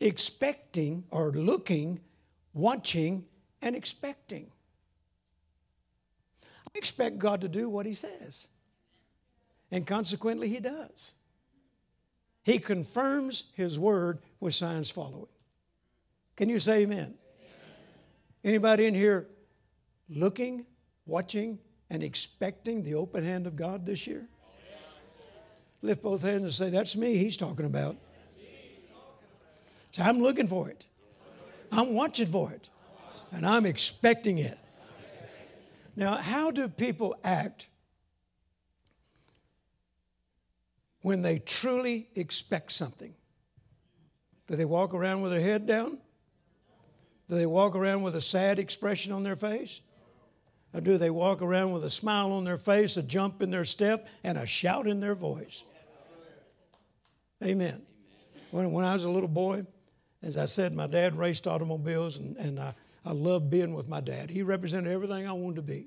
expecting or looking, watching, and expecting. I expect God to do what he says. And consequently, he does. He confirms his word with signs following. Can you say amen? amen? Anybody in here looking, watching, and expecting the open hand of God this year? Lift both hands and say, That's me he's talking about. So I'm looking for it. I'm watching for it. And I'm expecting it. Now, how do people act when they truly expect something? Do they walk around with their head down? Do they walk around with a sad expression on their face? Or do they walk around with a smile on their face, a jump in their step, and a shout in their voice? Amen. When, when I was a little boy, as I said, my dad raced automobiles, and, and I, I loved being with my dad. He represented everything I wanted to be.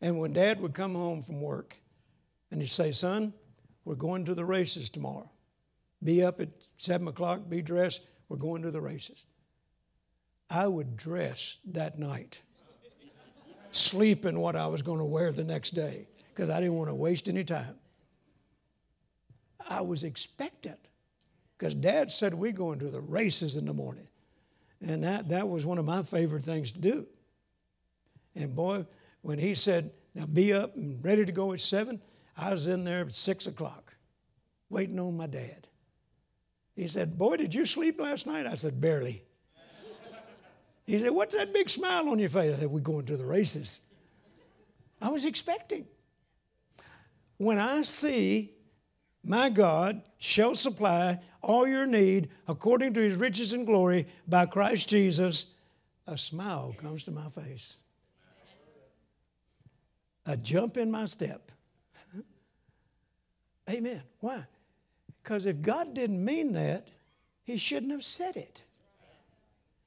And when dad would come home from work and he'd say, Son, we're going to the races tomorrow. Be up at 7 o'clock, be dressed, we're going to the races. I would dress that night, sleep in what I was going to wear the next day because I didn't want to waste any time. I was expectant because dad said we're going to the races in the morning. And that, that was one of my favorite things to do. And boy, when he said, now be up and ready to go at seven, I was in there at six o'clock waiting on my dad. He said, Boy, did you sleep last night? I said, Barely. He said, What's that big smile on your face? I said, We're going to the races. I was expecting. When I see my God shall supply all your need according to his riches and glory by Christ Jesus, a smile comes to my face a jump in my step. Amen. Why? Because if God didn't mean that, He shouldn't have said it.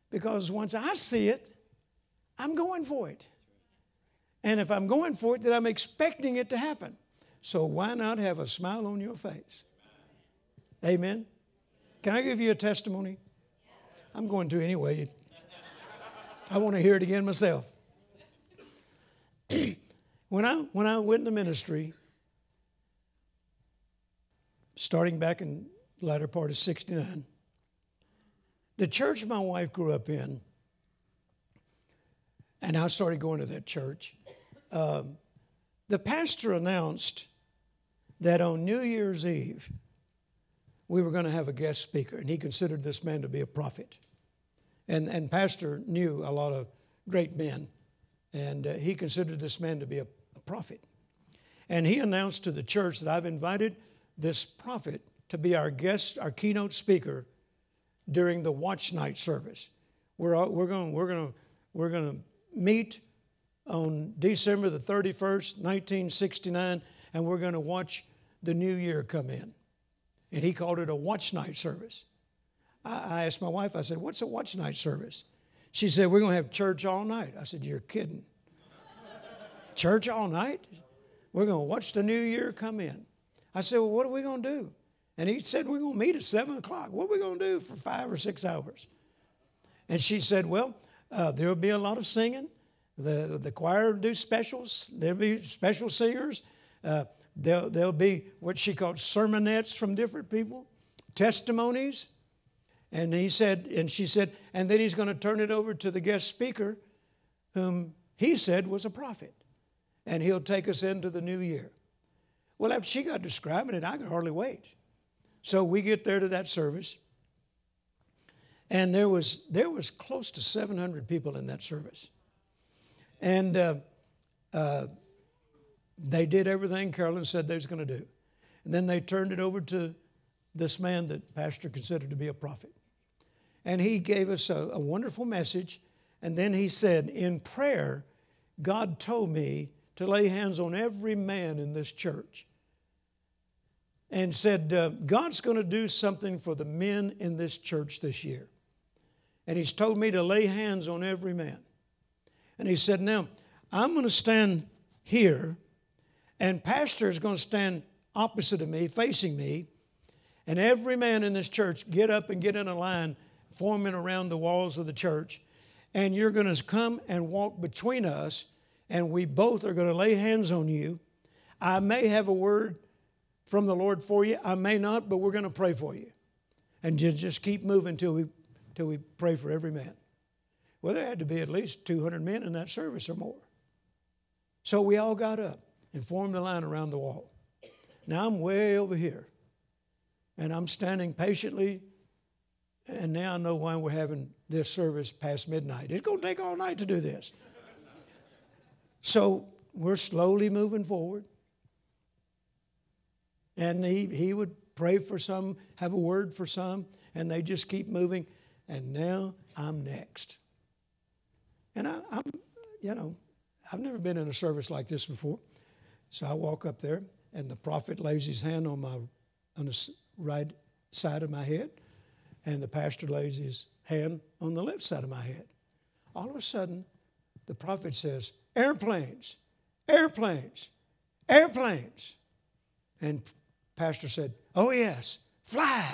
Because once I see it, I'm going for it. And if I'm going for it, then I'm expecting it to happen. So why not have a smile on your face? Amen. Can I give you a testimony? I'm going to anyway. I want to hear it again myself. When I, when I went into ministry, starting back in the latter part of 69, the church my wife grew up in, and I started going to that church, um, the pastor announced that on New Year's Eve, we were going to have a guest speaker, and he considered this man to be a prophet. And, and Pastor knew a lot of great men, and uh, he considered this man to be a prophet. And he announced to the church that I've invited this prophet to be our guest, our keynote speaker during the watch night service. We're, we're going we're going we're to meet on December the 31st, 1969, and we're going to watch the new year come in. And he called it a watch night service. I, I asked my wife, I said, What's a watch night service? She said, We're going to have church all night. I said, You're kidding. Church all night? We're going to watch the new year come in. I said, Well, what are we going to do? And he said, We're going to meet at 7 o'clock. What are we going to do for five or six hours? And she said, Well, uh, there'll be a lot of singing. The, the choir will do specials. There'll be special singers. Uh, there'll, there'll be what she called sermonettes from different people, testimonies. And he said, and she said, and then he's going to turn it over to the guest speaker, whom he said was a prophet and he'll take us into the new year. Well, after she got describing it, I could hardly wait. So we get there to that service, and there was there was close to 700 people in that service, and uh, uh, they did everything Carolyn said they was going to do, and then they turned it over to this man that pastor considered to be a prophet, and he gave us a, a wonderful message, And then he said, In prayer, God told me to lay hands on every man in this church and said, uh, God's going to do something for the men in this church this year. And He's told me to lay hands on every man. And He said, Now, I'm going to stand here, and Pastor is going to stand opposite of me, facing me, and every man in this church get up and get in a line, forming around the walls of the church. And you're going to come and walk between us, and we both are going to lay hands on you. I may have a word from the Lord for you. I may not, but we're going to pray for you. And just, just keep moving till we, till we pray for every man. Well, there had to be at least 200 men in that service or more. So we all got up and formed a line around the wall. Now I'm way over here. And I'm standing patiently. And now I know why we're having this service past midnight. It's going to take all night to do this. so we're slowly moving forward. And he, he would pray for some, have a word for some, and they just keep moving. And now I'm next. And I, am you know, I've never been in a service like this before. So I walk up there, and the prophet lays his hand on my on the right side of my head, and the pastor lays his hand on the left side of my head. All of a sudden, the prophet says, Airplanes, airplanes, airplanes. And Pastor said, Oh, yes, fly,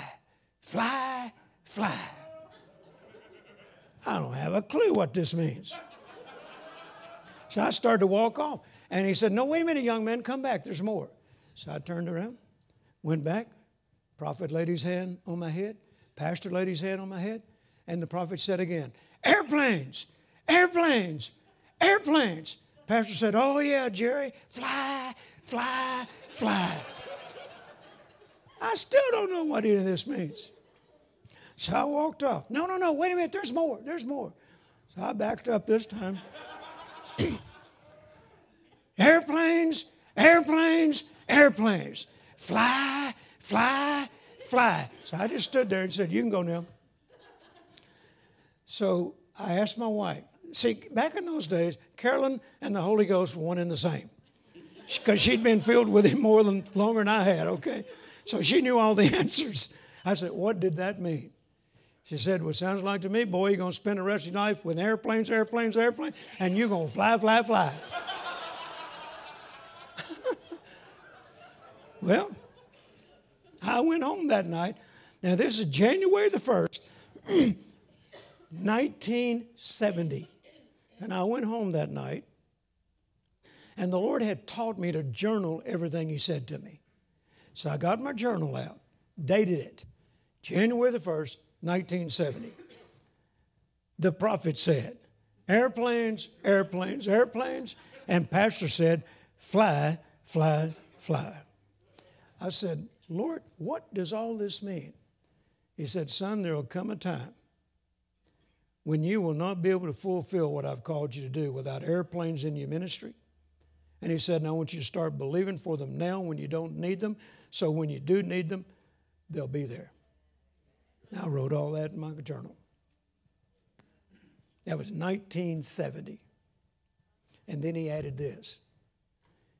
fly, fly. I don't have a clue what this means. So I started to walk off. And he said, No, wait a minute, young man, come back. There's more. So I turned around, went back. Prophet laid his hand on my head. Pastor laid his hand on my head. And the prophet said again, Airplanes, airplanes, airplanes. Pastor said, Oh, yeah, Jerry, fly, fly, fly. I still don't know what any of this means. So I walked off. No, no, no, wait a minute, there's more, there's more. So I backed up this time. airplanes, airplanes, airplanes. Fly, fly, fly. So I just stood there and said, You can go now. So I asked my wife. See, back in those days, Carolyn and the Holy Ghost were one and the same. Because she'd been filled with him more than longer than I had, okay? So she knew all the answers. I said, What did that mean? She said, Well, sounds like to me, boy, you're going to spend the rest of your life with airplanes, airplanes, airplanes, and you're going to fly, fly, fly. well, I went home that night. Now, this is January the 1st, 1970. And I went home that night, and the Lord had taught me to journal everything He said to me. So I got my journal out, dated it, January the 1st, 1970. The prophet said, airplanes, airplanes, airplanes. And pastor said, fly, fly, fly. I said, Lord, what does all this mean? He said, Son, there will come a time when you will not be able to fulfill what I've called you to do without airplanes in your ministry. And he said, and I want you to start believing for them now when you don't need them so when you do need them, they'll be there. I wrote all that in my journal. That was 1970. And then he added this.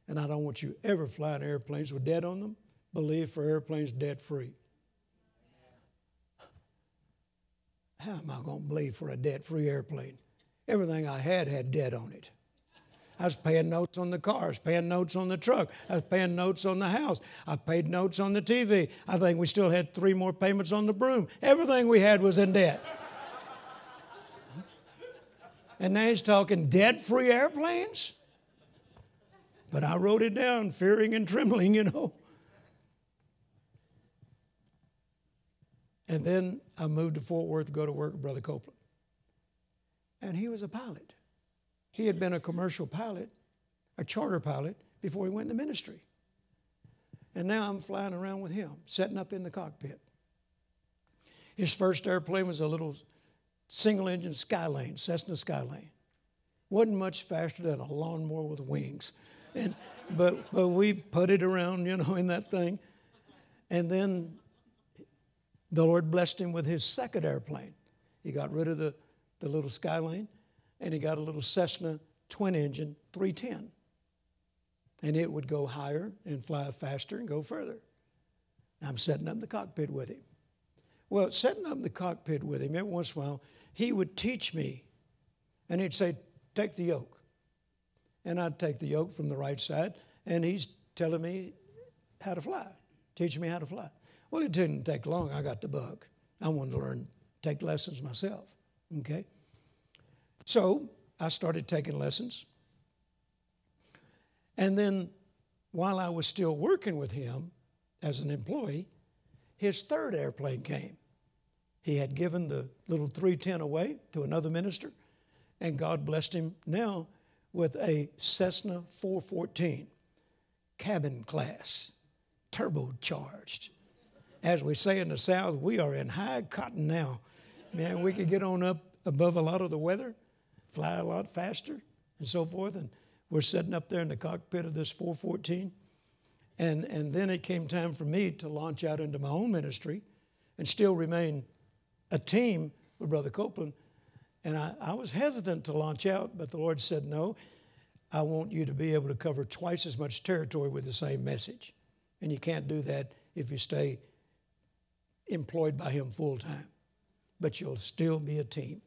And I don't want you ever flying airplanes with debt on them. Believe for airplanes debt free. How am I going to believe for a debt free airplane? Everything I had had debt on it. I was paying notes on the car. I was paying notes on the truck. I was paying notes on the house. I paid notes on the TV. I think we still had three more payments on the broom. Everything we had was in debt. and now he's talking debt free airplanes? But I wrote it down, fearing and trembling, you know. And then I moved to Fort Worth to go to work with Brother Copeland. And he was a pilot. He had been a commercial pilot, a charter pilot, before he went into ministry. And now I'm flying around with him, setting up in the cockpit. His first airplane was a little single engine Skylane, Cessna Skylane. Wasn't much faster than a lawnmower with wings. And, but, but we put it around, you know, in that thing. And then the Lord blessed him with his second airplane. He got rid of the, the little Skylane and he got a little Cessna twin engine 310. And it would go higher and fly faster and go further. And I'm setting up the cockpit with him. Well, setting up the cockpit with him, every once in a while, he would teach me. And he'd say, Take the yoke. And I'd take the yoke from the right side, and he's telling me how to fly, teaching me how to fly. Well, it didn't take long. I got the bug. I wanted to learn, take lessons myself. Okay? So I started taking lessons. And then while I was still working with him as an employee, his third airplane came. He had given the little 310 away to another minister, and God blessed him now with a Cessna 414 cabin class, turbocharged. As we say in the South, we are in high cotton now. Man, we could get on up above a lot of the weather, fly a lot faster, and so forth. And we're sitting up there in the cockpit of this 414. And, and then it came time for me to launch out into my own ministry and still remain a team with Brother Copeland. And I, I was hesitant to launch out, but the Lord said, No, I want you to be able to cover twice as much territory with the same message. And you can't do that if you stay employed by Him full time, but you'll still be a team.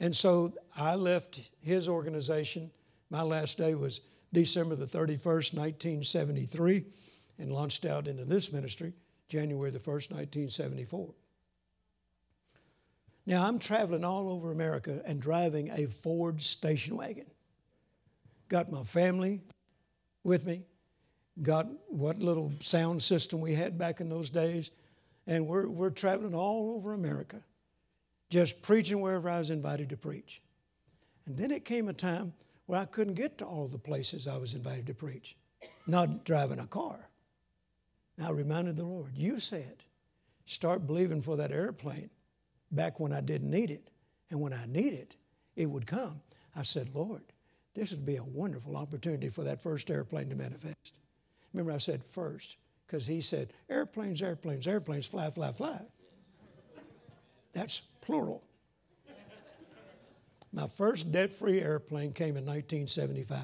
And so I left his organization. My last day was December the 31st, 1973, and launched out into this ministry January the 1st, 1974. Now I'm traveling all over America and driving a Ford station wagon. Got my family with me, got what little sound system we had back in those days, and we're, we're traveling all over America, just preaching wherever I was invited to preach. And then it came a time where I couldn't get to all the places I was invited to preach, not driving a car. And I reminded the Lord, You said, start believing for that airplane back when I didn't need it. And when I need it, it would come. I said, Lord, this would be a wonderful opportunity for that first airplane to manifest. Remember, I said first, because he said, airplanes, airplanes, airplanes, fly, fly, fly. That's plural. My first debt free airplane came in 1975,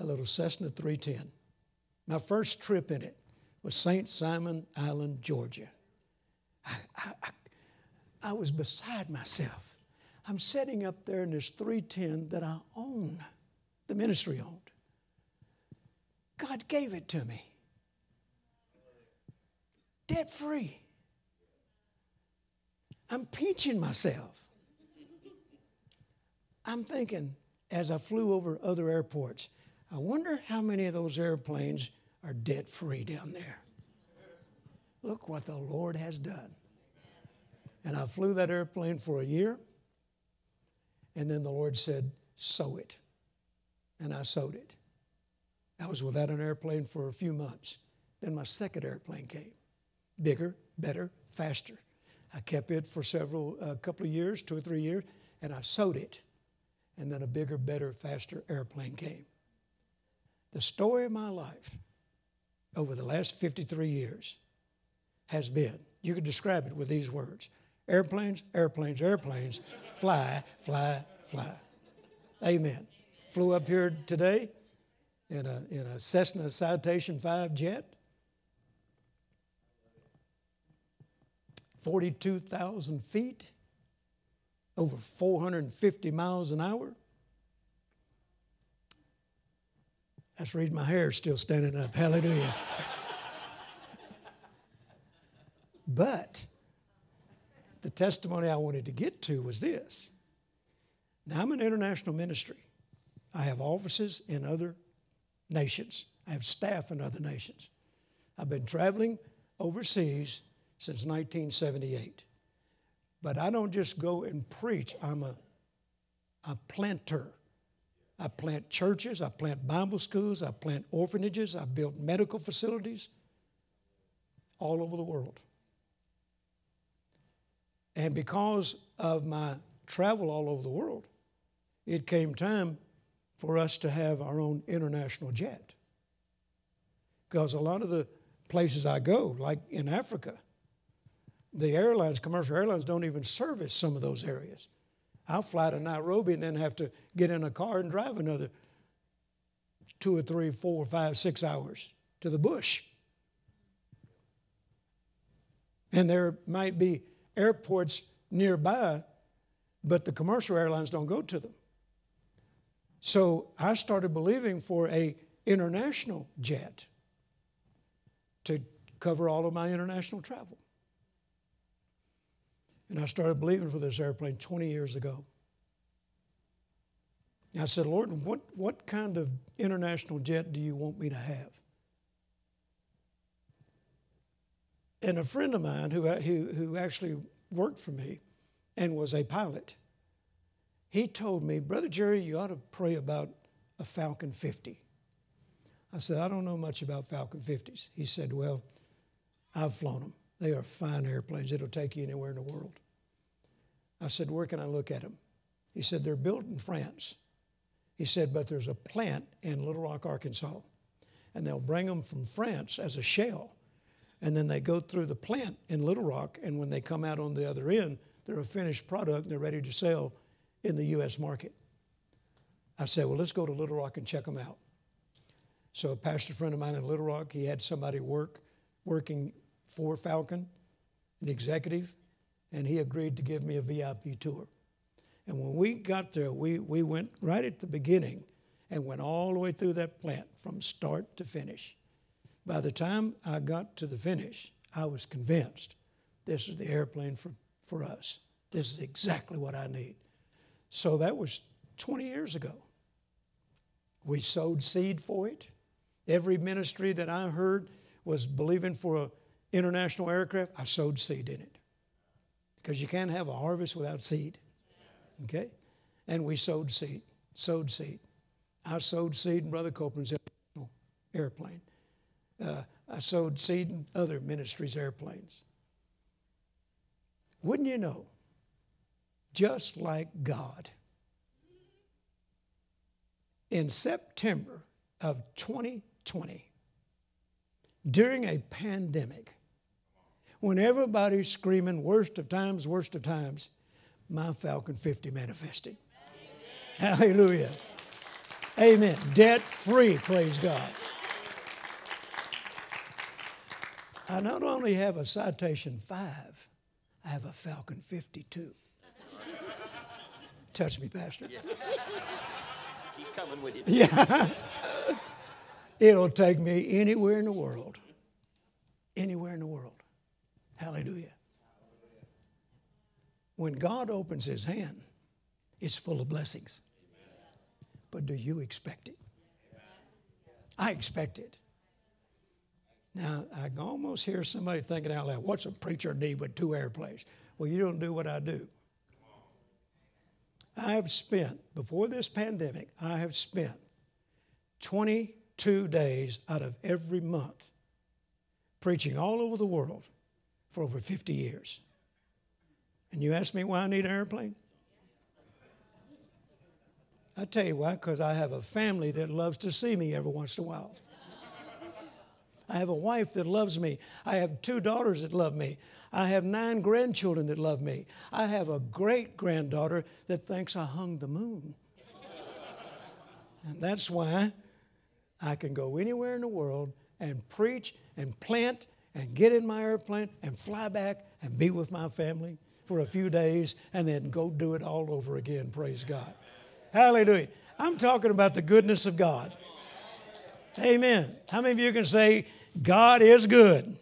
a little Cessna 310. My first trip in it was St. Simon Island, Georgia. I, I, I was beside myself. I'm sitting up there in this 310 that I own, the ministry owned. God gave it to me, debt free. I'm pinching myself. I'm thinking as I flew over other airports, I wonder how many of those airplanes are debt free down there. Look what the Lord has done. And I flew that airplane for a year. And then the Lord said, Sow it. And I sowed it. I was without an airplane for a few months. Then my second airplane came bigger, better, faster. I kept it for several, a uh, couple of years, two or three years, and I sowed it. And then a bigger, better, faster airplane came. The story of my life over the last 53 years has been, you could describe it with these words Airplanes, airplanes, airplanes, fly, fly, fly. Amen. Flew up here today in a, in a Cessna Citation 5 jet. 42,000 feet, over 450 miles an hour. That's the reason my hair is still standing up. Hallelujah. but the testimony I wanted to get to was this. Now, I'm an international ministry. I have offices in other nations, I have staff in other nations. I've been traveling overseas since 1978. But I don't just go and preach, I'm a, a planter. I plant churches, I plant Bible schools, I plant orphanages, I build medical facilities all over the world. And because of my travel all over the world, it came time for us to have our own international jet. Because a lot of the places I go, like in Africa, the airlines, commercial airlines, don't even service some of those areas. I'll fly to Nairobi and then have to get in a car and drive another two or three, four, five, six hours to the bush. And there might be airports nearby, but the commercial airlines don't go to them. So I started believing for a international jet to cover all of my international travel. And I started believing for this airplane 20 years ago. I said, Lord, what, what kind of international jet do you want me to have? And a friend of mine who, who, who actually worked for me and was a pilot, he told me, Brother Jerry, you ought to pray about a Falcon 50. I said, I don't know much about Falcon 50s. He said, Well, I've flown them. They are fine airplanes. It'll take you anywhere in the world. I said, Where can I look at them? He said, They're built in France. He said, But there's a plant in Little Rock, Arkansas. And they'll bring them from France as a shell. And then they go through the plant in Little Rock. And when they come out on the other end, they're a finished product and they're ready to sell in the U.S. market. I said, Well, let's go to Little Rock and check them out. So a pastor friend of mine in Little Rock, he had somebody work working for Falcon, an executive, and he agreed to give me a VIP tour. And when we got there, we, we went right at the beginning and went all the way through that plant from start to finish. By the time I got to the finish, I was convinced this is the airplane for, for us. This is exactly what I need. So that was 20 years ago. We sowed seed for it. Every ministry that I heard was believing for an international aircraft, I sowed seed in it. Because you can't have a harvest without seed. Okay? And we sowed seed, sowed seed. I sowed seed in Brother Copeland's airplane. Uh, I sowed seed in other ministries' airplanes. Wouldn't you know, just like God, in September of 2020, during a pandemic, when everybody's screaming, worst of times, worst of times, my Falcon 50 manifested. Amen. Hallelujah. Amen. Debt free, praise God. I not only have a Citation 5, I have a Falcon 52. Touch me, Pastor. Yeah. Keep coming with you. Yeah. It'll take me anywhere in the world. Anywhere in the world. Hallelujah. When God opens his hand, it's full of blessings. But do you expect it? I expect it. Now, I can almost hear somebody thinking out loud, what's a preacher need with two airplanes? Well, you don't do what I do. I have spent, before this pandemic, I have spent 22 days out of every month preaching all over the world for over 50 years. And you ask me why I need an airplane? I tell you why, because I have a family that loves to see me every once in a while. I have a wife that loves me. I have two daughters that love me. I have nine grandchildren that love me. I have a great granddaughter that thinks I hung the moon. and that's why I can go anywhere in the world and preach and plant and get in my airplane and fly back and be with my family for a few days and then go do it all over again. Praise God. Hallelujah. I'm talking about the goodness of God. Amen. How many of you can say, God is good?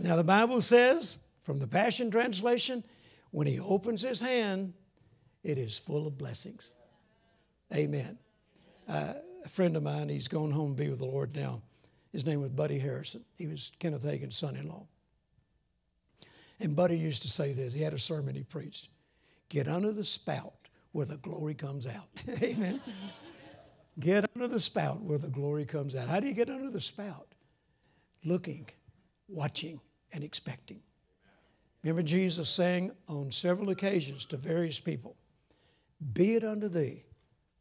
Now, the Bible says, from the Passion Translation, when He opens His hand, it is full of blessings. Amen. Uh, a friend of mine, he's gone home to be with the Lord now. His name was Buddy Harrison. He was Kenneth Hagin's son in law. And Buddy used to say this. He had a sermon he preached Get under the spout where the glory comes out. Amen. Get under the spout where the glory comes out. How do you get under the spout? Looking, watching, and expecting. Remember Jesus saying on several occasions to various people, Be it unto thee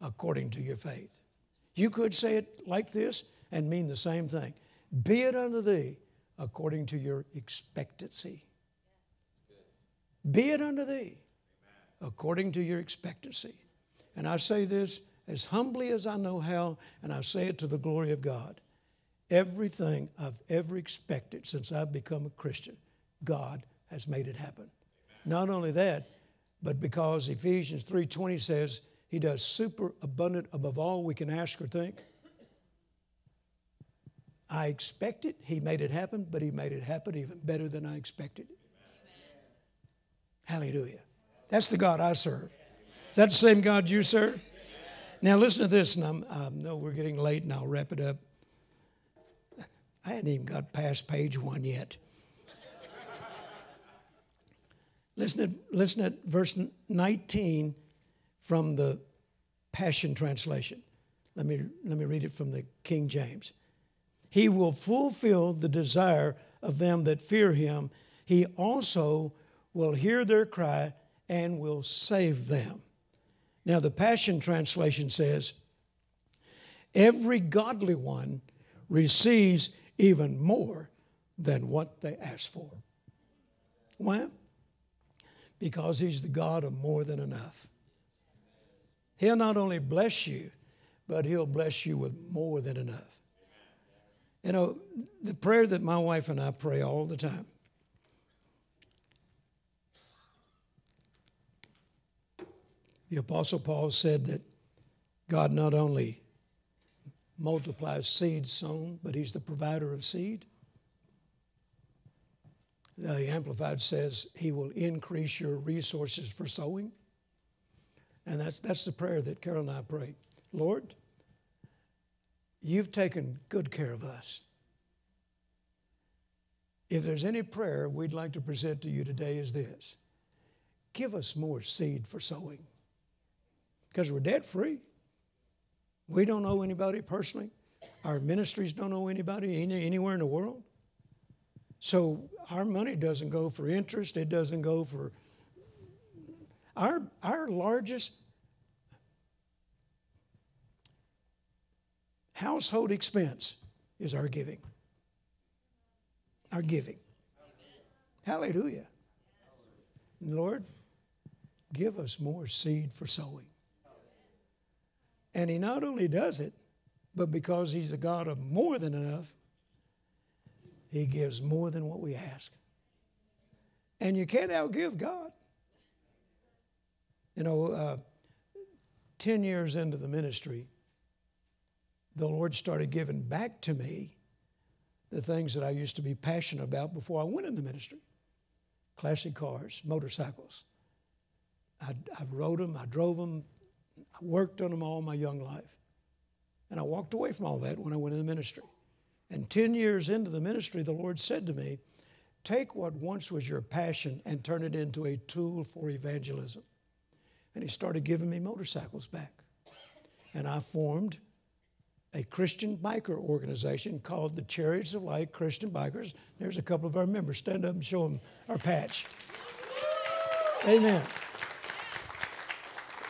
according to your faith. You could say it like this and mean the same thing. Be it unto thee according to your expectancy. Be it unto thee. according to your expectancy. And I say this as humbly as I know how, and I say it to the glory of God. Everything I've ever expected since I've become a Christian, God has made it happen. Not only that, but because Ephesians 3:20 says he does super abundant above all we can ask or think. I expected, he made it happen, but he made it happen even better than I expected. Hallelujah. That's the God I serve. Is that the same God you serve? Now listen to this, and I'm, I know we're getting late, and I'll wrap it up. I hadn't even got past page one yet. listen, at, listen at verse 19 from the Passion Translation. Let me, let me read it from the King James. He will fulfill the desire of them that fear him. He also will hear their cry and will save them. Now, the Passion Translation says, Every godly one receives even more than what they ask for. Why? Because He's the God of more than enough. He'll not only bless you, but He'll bless you with more than enough. You know, the prayer that my wife and I pray all the time The Apostle Paul said that God not only multiplies seed sown, but He's the provider of seed. The Amplified says He will increase your resources for sowing. And that's, that's the prayer that Carol and I pray. Lord, you've taken good care of us. If there's any prayer we'd like to present to you today, is this give us more seed for sowing because we're debt free. We don't owe anybody personally. Our ministries don't owe anybody any, anywhere in the world. So our money doesn't go for interest, it doesn't go for. Our, our largest household expense is our giving. Our giving. Hallelujah. Lord, give us more seed for sowing. And he not only does it, but because he's a God of more than enough, he gives more than what we ask. And you can't outgive God. You know, uh, 10 years into the ministry, the Lord started giving back to me the things that I used to be passionate about before I went in the ministry classic cars, motorcycles. I, I rode them, I drove them, I worked on them all my young life. And I walked away from all that when I went in the ministry. And 10 years into the ministry, the Lord said to me, Take what once was your passion and turn it into a tool for evangelism. And He started giving me motorcycles back. And I formed a Christian biker organization called the Chariots of Light Christian Bikers. There's a couple of our members. Stand up and show them our patch. Amen.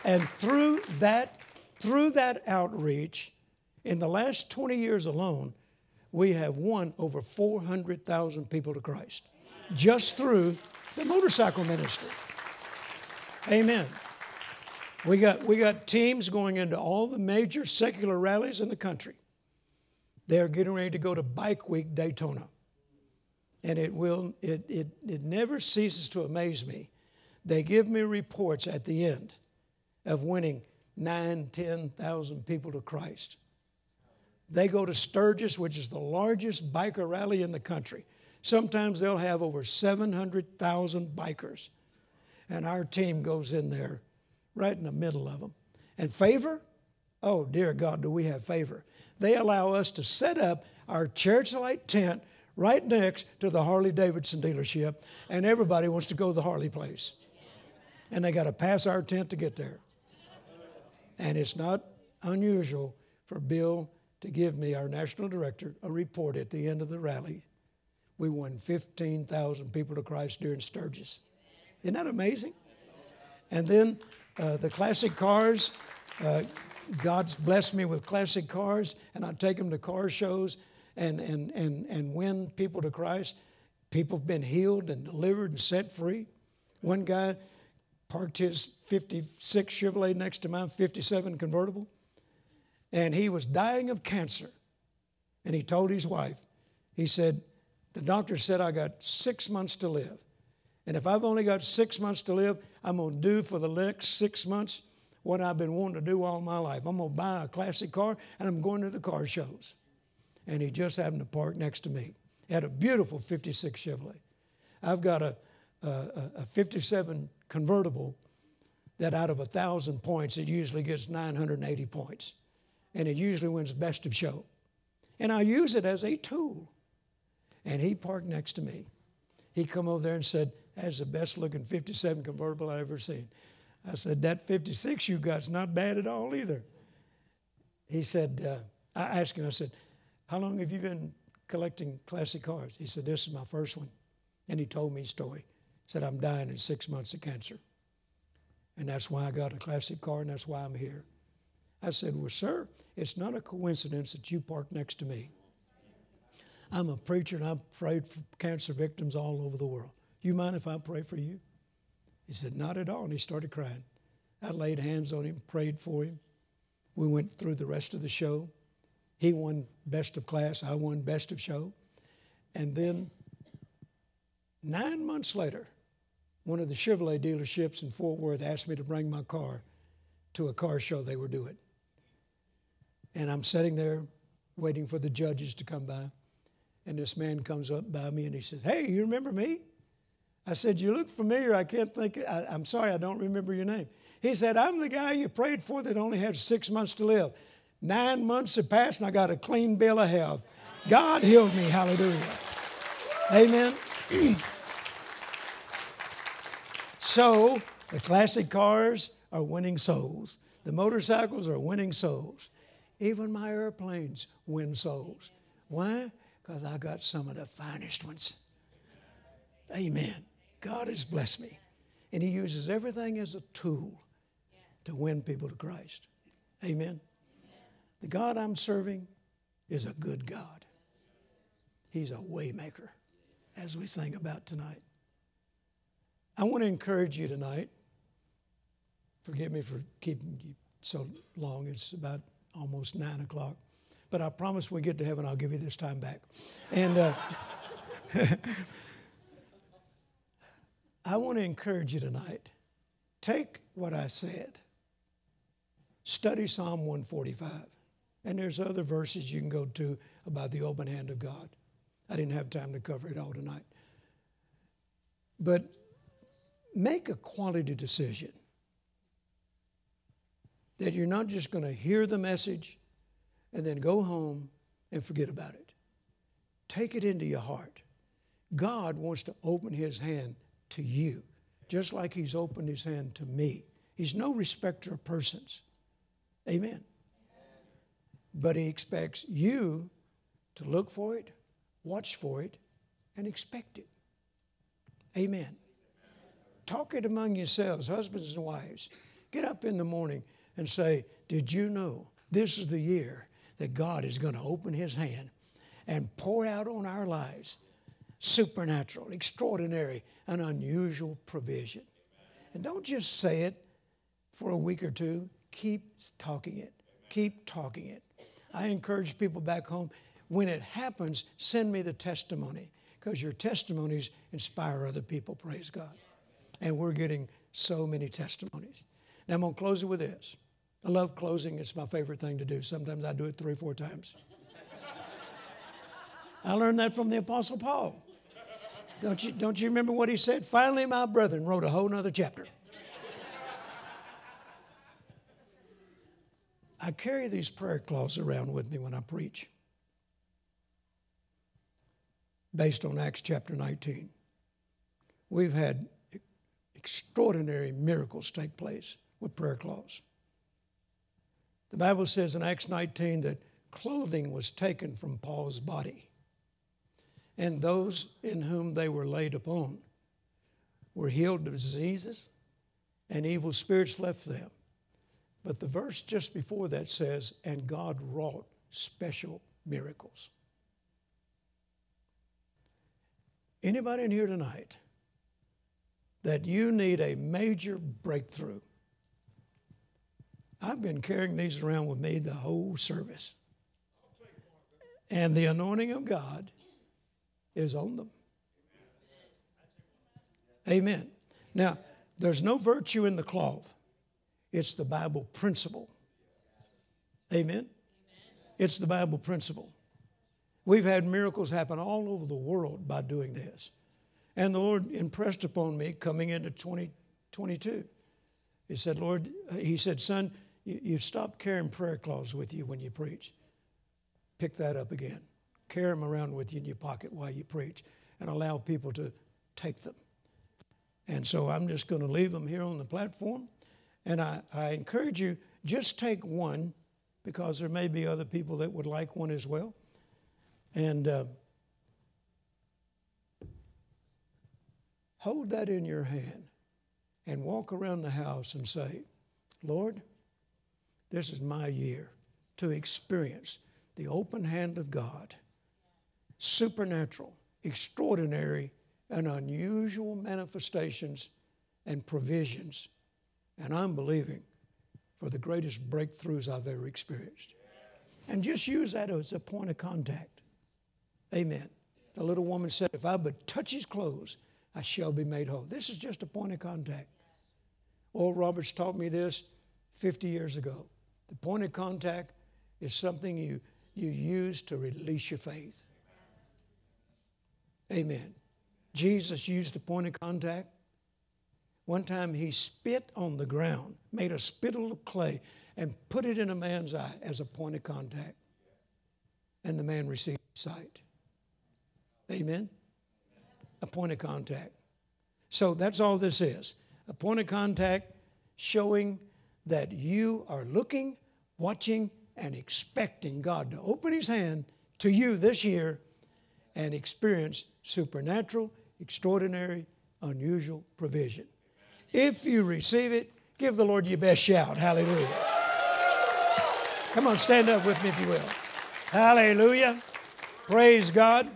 And through that, through that outreach, in the last 20 years alone, we have won over 400,000 people to Christ just through the motorcycle ministry. Amen. We got, we got teams going into all the major secular rallies in the country. They're getting ready to go to Bike Week Daytona. And it will, it, it, it never ceases to amaze me. They give me reports at the end of winning nine, 10,000 people to Christ. They go to Sturgis, which is the largest biker rally in the country. Sometimes they'll have over 700,000 bikers. And our team goes in there right in the middle of them. And favor? Oh, dear God, do we have favor? They allow us to set up our Church Light tent right next to the Harley Davidson dealership, and everybody wants to go to the Harley place. And they got to pass our tent to get there. And it's not unusual for Bill to give me, our national director, a report at the end of the rally. We won 15,000 people to Christ during Sturgis. Isn't that amazing? And then uh, the classic cars, uh, God's blessed me with classic cars, and I take them to car shows and, and, and, and win people to Christ. People have been healed and delivered and set free. One guy parked his 56 Chevrolet next to my 57 convertible, and he was dying of cancer. And he told his wife, he said, The doctor said I got six months to live. And if I've only got six months to live, I'm going to do for the next six months what I've been wanting to do all my life. I'm going to buy a classic car and I'm going to the car shows. And he just happened to park next to me. He had a beautiful 56 Chevrolet. I've got a, a, a 57 convertible that out of a thousand points, it usually gets 980 points. And it usually wins best of show. And I use it as a tool. And he parked next to me. He come over there and said, that's the best looking 57 convertible I've ever seen. I said, That 56 you got's not bad at all either. He said, uh, I asked him, I said, How long have you been collecting classic cars? He said, This is my first one. And he told me his story. He said, I'm dying in six months of cancer. And that's why I got a classic car, and that's why I'm here. I said, Well, sir, it's not a coincidence that you parked next to me. I'm a preacher, and I've prayed for cancer victims all over the world. You mind if I pray for you? He said, Not at all. And he started crying. I laid hands on him, prayed for him. We went through the rest of the show. He won best of class, I won best of show. And then nine months later, one of the Chevrolet dealerships in Fort Worth asked me to bring my car to a car show they were doing. And I'm sitting there waiting for the judges to come by. And this man comes up by me and he says, Hey, you remember me? I said, You look familiar. I can't think, I, am sorry, I don't remember your name. He said, I'm the guy you prayed for that only had six months to live. Nine months have passed and I got a clean bill of health. God healed me. Hallelujah. Amen. so, the classic cars are winning souls, the motorcycles are winning souls. Even my airplanes win souls. Why? Because I got some of the finest ones. Amen. God has blessed me. And He uses everything as a tool to win people to Christ. Amen. The God I'm serving is a good God. He's a waymaker, as we sang about tonight. I want to encourage you tonight. Forgive me for keeping you so long. It's about almost nine o'clock. But I promise when we get to heaven, I'll give you this time back. And uh, I want to encourage you tonight. Take what I said, study Psalm 145. And there's other verses you can go to about the open hand of God. I didn't have time to cover it all tonight. But make a quality decision that you're not just going to hear the message and then go home and forget about it. Take it into your heart. God wants to open his hand to you, just like He's opened His hand to me. He's no respecter of persons. Amen. But He expects you to look for it, watch for it, and expect it. Amen. Talk it among yourselves, husbands and wives. Get up in the morning and say, Did you know this is the year that God is going to open His hand and pour out on our lives supernatural, extraordinary, an unusual provision. And don't just say it for a week or two, keep talking it. Keep talking it. I encourage people back home when it happens, send me the testimony because your testimonies inspire other people, praise God. And we're getting so many testimonies. Now, I'm going to close it with this. I love closing, it's my favorite thing to do. Sometimes I do it three, four times. I learned that from the Apostle Paul. Don't you, don't you remember what he said? Finally, my brethren wrote a whole nother chapter. I carry these prayer cloths around with me when I preach, based on Acts chapter 19. We've had extraordinary miracles take place with prayer cloths. The Bible says in Acts 19 that clothing was taken from Paul's body and those in whom they were laid upon were healed of diseases, and evil spirits left them. But the verse just before that says, and God wrought special miracles. Anybody in here tonight that you need a major breakthrough, I've been carrying these around with me the whole service. And the anointing of God is on them. Amen. Now, there's no virtue in the cloth, it's the Bible principle. Amen. It's the Bible principle. We've had miracles happen all over the world by doing this. And the Lord impressed upon me coming into 2022. He said, Lord, He said, Son, you, you stopped carrying prayer cloths with you when you preach. Pick that up again. Carry them around with you in your pocket while you preach and allow people to take them. And so I'm just going to leave them here on the platform. And I, I encourage you, just take one because there may be other people that would like one as well. And uh, hold that in your hand and walk around the house and say, Lord, this is my year to experience the open hand of God, supernatural, extraordinary, and unusual manifestations and provisions. And I'm believing for the greatest breakthroughs I've ever experienced. And just use that as a point of contact. Amen. The little woman said, If I but touch his clothes, I shall be made whole. This is just a point of contact. Oral Roberts taught me this 50 years ago. The point of contact is something you, you use to release your faith. Amen. Jesus used a point of contact. One time he spit on the ground, made a spittle of clay, and put it in a man's eye as a point of contact. And the man received sight. Amen? A point of contact. So that's all this is a point of contact showing that you are looking, watching, and expecting God to open His hand to you this year and experience supernatural, extraordinary, unusual provision. If you receive it, give the Lord your best shout. Hallelujah. Come on, stand up with me if you will. Hallelujah. Praise God.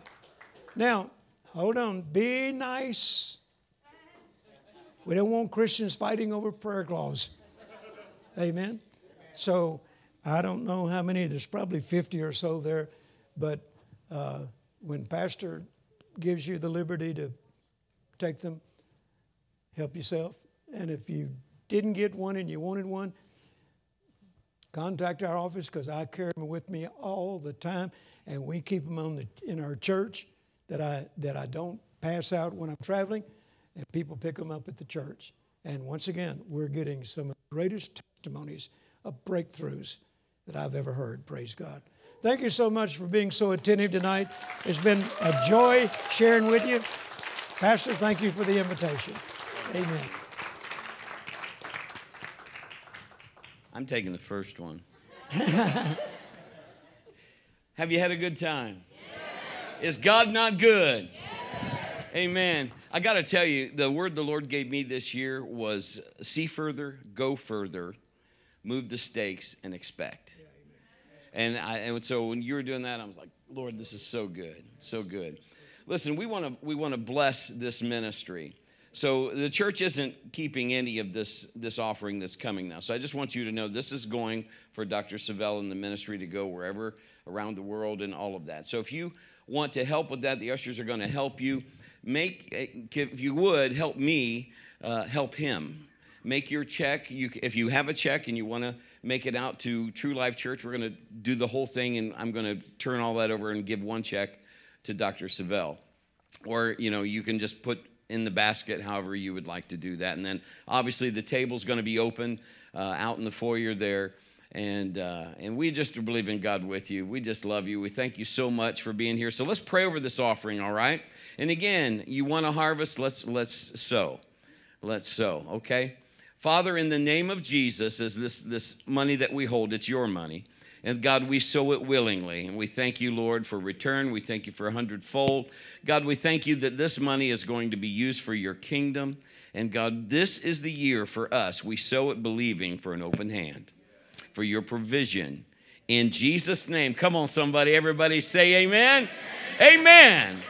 Now, hold on. Be nice. We don't want Christians fighting over prayer cloths. Amen. So I don't know how many, there's probably 50 or so there, but uh, when Pastor gives you the liberty to take them, help yourself. And if you didn't get one and you wanted one, contact our office because I carry them with me all the time, and we keep them on the, in our church that I that I don't pass out when I'm traveling, and people pick them up at the church. And once again, we're getting some of the greatest testimonies of breakthroughs that I've ever heard. Praise God. Thank you so much for being so attentive tonight. It's been a joy sharing with you. Pastor, thank you for the invitation. Amen. I'm taking the first one. Have you had a good time? Yes. Is God not good? Yes. Amen. I got to tell you, the word the Lord gave me this year was see further, go further, move the stakes, and expect. And, I, and so when you were doing that, I was like, Lord, this is so good, so good. Listen, we want to we want to bless this ministry. So the church isn't keeping any of this this offering that's coming now. So I just want you to know this is going for Dr. Savelle and the ministry to go wherever around the world and all of that. So if you want to help with that, the ushers are going to help you. Make if you would help me uh, help him. Make your check. You, if you have a check and you want to make it out to True Life Church, we're going to do the whole thing, and I'm going to turn all that over and give one check to Dr. Savelle. Or you know, you can just put in the basket, however you would like to do that. And then obviously the table's going to be open uh, out in the foyer there. And, uh, and we just believe in God with you. We just love you. We thank you so much for being here. So let's pray over this offering, all right? And again, you want to harvest, let's, let's sow. Let's sow, okay? Father, in the name of Jesus, as this, this money that we hold, it's your money. And God, we sow it willingly. And we thank you, Lord, for return. We thank you for a hundredfold. God, we thank you that this money is going to be used for your kingdom. And God, this is the year for us. We sow it believing for an open hand, for your provision. In Jesus' name. Come on, somebody. Everybody say amen. Amen. amen.